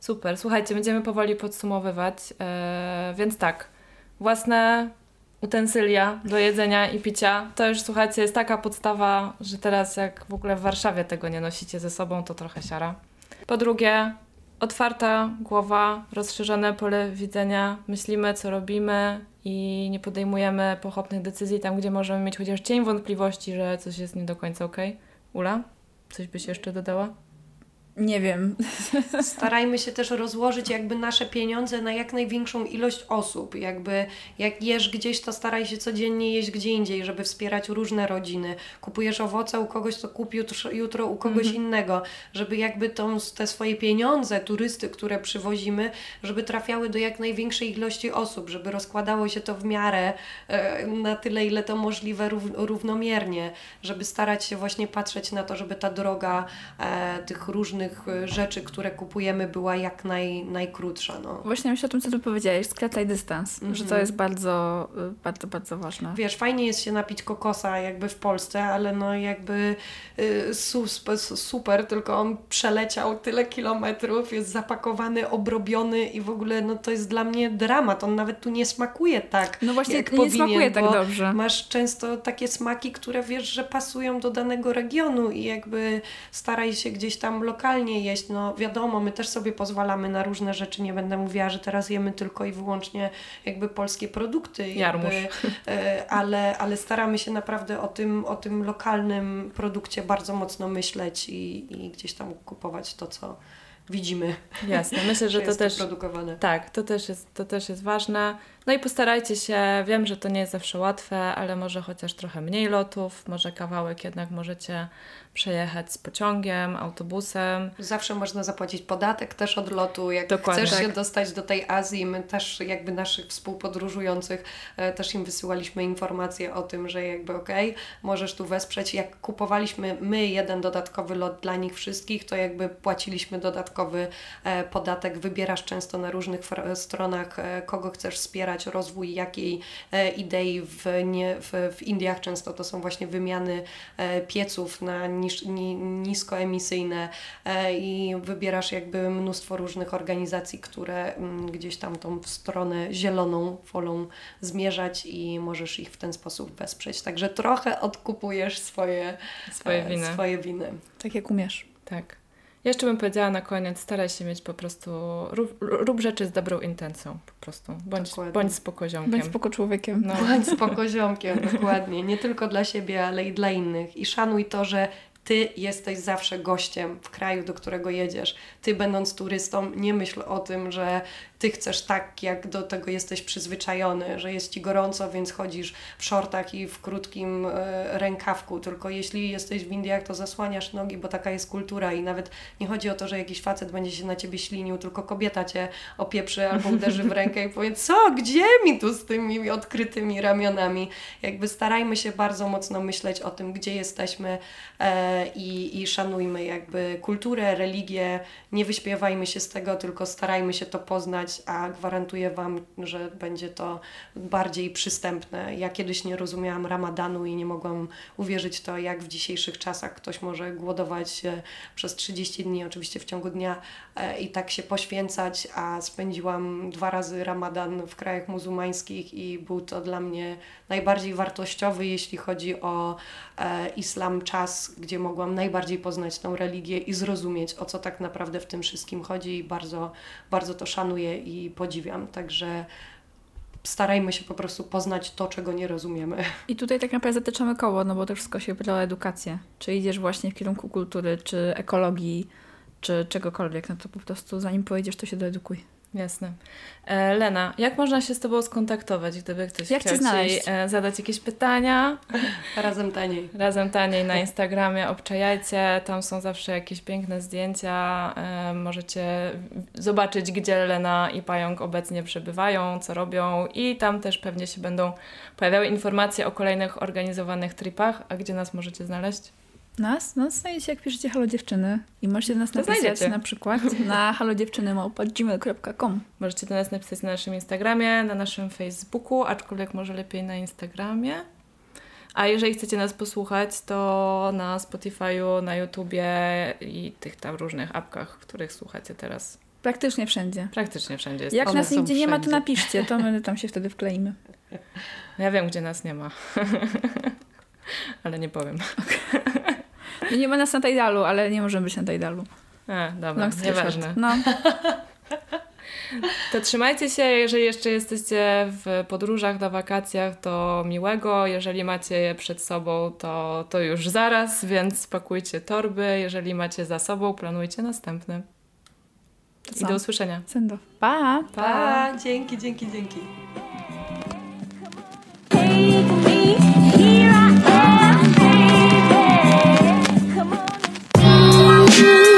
super. Słuchajcie, będziemy powoli podsumowywać. Yy, więc tak, własne utensylia do jedzenia i picia, to już słuchajcie, jest taka podstawa, że teraz jak w ogóle w Warszawie tego nie nosicie ze sobą, to trochę siara. Po drugie, otwarta głowa, rozszerzone pole widzenia, myślimy, co robimy i nie podejmujemy pochopnych decyzji tam, gdzie możemy mieć chociaż cień wątpliwości, że coś jest nie do końca ok. Ula, coś byś jeszcze dodała? Nie wiem. Starajmy się też rozłożyć jakby nasze pieniądze na jak największą ilość osób. Jakby jak jesz gdzieś, to staraj się codziennie jeść gdzie indziej, żeby wspierać różne rodziny. Kupujesz owoce u kogoś, to kup jutro, jutro u kogoś mhm. innego. Żeby jakby tą, te swoje pieniądze, turysty, które przywozimy, żeby trafiały do jak największej ilości osób, żeby rozkładało się to w miarę e, na tyle, ile to możliwe rów, równomiernie. Żeby starać się właśnie patrzeć na to, żeby ta droga e, tych różnych różnych e, rzeczy, które kupujemy, była jak naj, najkrótsza. No. Właśnie myślę o tym, co ty powiedziałeś, skracaj dystans, mm -hmm. że to mhm. jest bardzo, e, bardzo, bardzo ważne. Wiesz, fajnie jest się napić kokosa jakby w Polsce, ale no jakby y, super, tylko on przeleciał tyle kilometrów, jest zapakowany, obrobiony i w ogóle no to jest dla mnie dramat. On nawet tu nie smakuje tak, No właśnie, jak nie powinien, smakuje tak dobrze. Masz często takie smaki, które wiesz, że pasują do danego regionu i jakby staraj się gdzieś tam lokalnie lokalnie jeść. No wiadomo, my też sobie pozwalamy na różne rzeczy. Nie będę mówiła, że teraz jemy tylko i wyłącznie jakby polskie produkty. Jakby, e, ale, ale staramy się naprawdę o tym, o tym lokalnym produkcie bardzo mocno myśleć i, i gdzieś tam kupować to, co widzimy. Jasne, myślę, że, że to też produkowane. Tak, to też, jest, to też jest ważne. No i postarajcie się, wiem, że to nie jest zawsze łatwe, ale może chociaż trochę mniej lotów, może kawałek jednak możecie przejechać z pociągiem, autobusem. Zawsze można zapłacić podatek też od lotu. Jak Dokładnie. chcesz tak. się dostać do tej Azji, my też jakby naszych współpodróżujących e, też im wysyłaliśmy informacje o tym, że jakby okej, okay, możesz tu wesprzeć. Jak kupowaliśmy my jeden dodatkowy lot dla nich wszystkich, to jakby płaciliśmy dodatkowy e, podatek. Wybierasz często na różnych stronach, e, kogo chcesz wspierać, rozwój jakiej idei w, nie, w, w Indiach często to są właśnie wymiany pieców na niż, ni, niskoemisyjne e, i wybierasz jakby mnóstwo różnych organizacji, które mm, gdzieś tam tą stronę zieloną wolą zmierzać i możesz ich w ten sposób wesprzeć. Także trochę odkupujesz swoje, swoje, e, winy. swoje winy. Tak jak umiesz. Tak. Jeszcze bym powiedziała na koniec, staraj się mieć po prostu, rób, rób rzeczy z dobrą intencją po prostu. Bądź, bądź spokoziomkiem. Bądź spoko człowiekiem. No. Bądź spokoziomkiem, dokładnie. Nie tylko dla siebie, ale i dla innych. I szanuj to, że ty jesteś zawsze gościem w kraju, do którego jedziesz. Ty, będąc turystą, nie myśl o tym, że ty chcesz tak, jak do tego jesteś przyzwyczajony, że jest ci gorąco, więc chodzisz w shortach i w krótkim e, rękawku. Tylko jeśli jesteś w Indiach, to zasłaniasz nogi, bo taka jest kultura i nawet nie chodzi o to, że jakiś facet będzie się na ciebie ślinił, tylko kobieta cię opieprzy albo uderzy w rękę i powie, co, gdzie mi tu z tymi odkrytymi ramionami? Jakby starajmy się bardzo mocno myśleć o tym, gdzie jesteśmy e, i, i szanujmy jakby kulturę, religię, nie wyśpiewajmy się z tego, tylko starajmy się to poznać a gwarantuję Wam, że będzie to bardziej przystępne. Ja kiedyś nie rozumiałam ramadanu i nie mogłam uwierzyć to, jak w dzisiejszych czasach ktoś może głodować e, przez 30 dni, oczywiście w ciągu dnia e, i tak się poświęcać, a spędziłam dwa razy ramadan w krajach muzułmańskich i był to dla mnie najbardziej wartościowy, jeśli chodzi o e, islam, czas, gdzie mogłam najbardziej poznać tą religię i zrozumieć, o co tak naprawdę w tym wszystkim chodzi i bardzo, bardzo to szanuję i podziwiam. Także starajmy się po prostu poznać to, czego nie rozumiemy. I tutaj tak naprawdę zatyczamy koło, no bo to wszystko się pyta o edukację. Czy idziesz właśnie w kierunku kultury, czy ekologii, czy czegokolwiek, no to po prostu zanim pojedziesz, to się doedukuj. Jasne. E, Lena, jak można się z Tobą skontaktować, gdyby ktoś jak chciał Ci e, zadać jakieś pytania? Razem taniej. Razem taniej na Instagramie, obczajajcie, tam są zawsze jakieś piękne zdjęcia, e, możecie zobaczyć, gdzie Lena i Pająk obecnie przebywają, co robią i tam też pewnie się będą pojawiały informacje o kolejnych organizowanych tripach, a gdzie nas możecie znaleźć? Nas? No znajdziecie jak piszecie Halo Dziewczyny i możecie do nas to napisać znajdziecie. na przykład na halodziewczyny.gmail.com Możecie do nas napisać na naszym Instagramie, na naszym Facebooku, aczkolwiek może lepiej na Instagramie. A jeżeli chcecie nas posłuchać, to na Spotify'u, na YouTubie i tych tam różnych apkach, których słuchacie teraz. Praktycznie wszędzie. Praktycznie wszędzie. Jest. Jak One nas nigdzie nie ma, to napiszcie, to my tam się wtedy wkleimy. Ja wiem, gdzie nas nie ma. Ale nie powiem. Okay. No nie ma nas na Tajdalu, ale nie możemy być na Tajdalu. A, dobra, no, nieważne. No. To trzymajcie się, jeżeli jeszcze jesteście w podróżach, na wakacjach, to miłego. Jeżeli macie je przed sobą, to, to już zaraz, więc spakujcie torby. Jeżeli macie za sobą, planujcie następny. I do usłyszenia. Sendo. Pa. pa! Pa! Dzięki, dzięki, dzięki. you.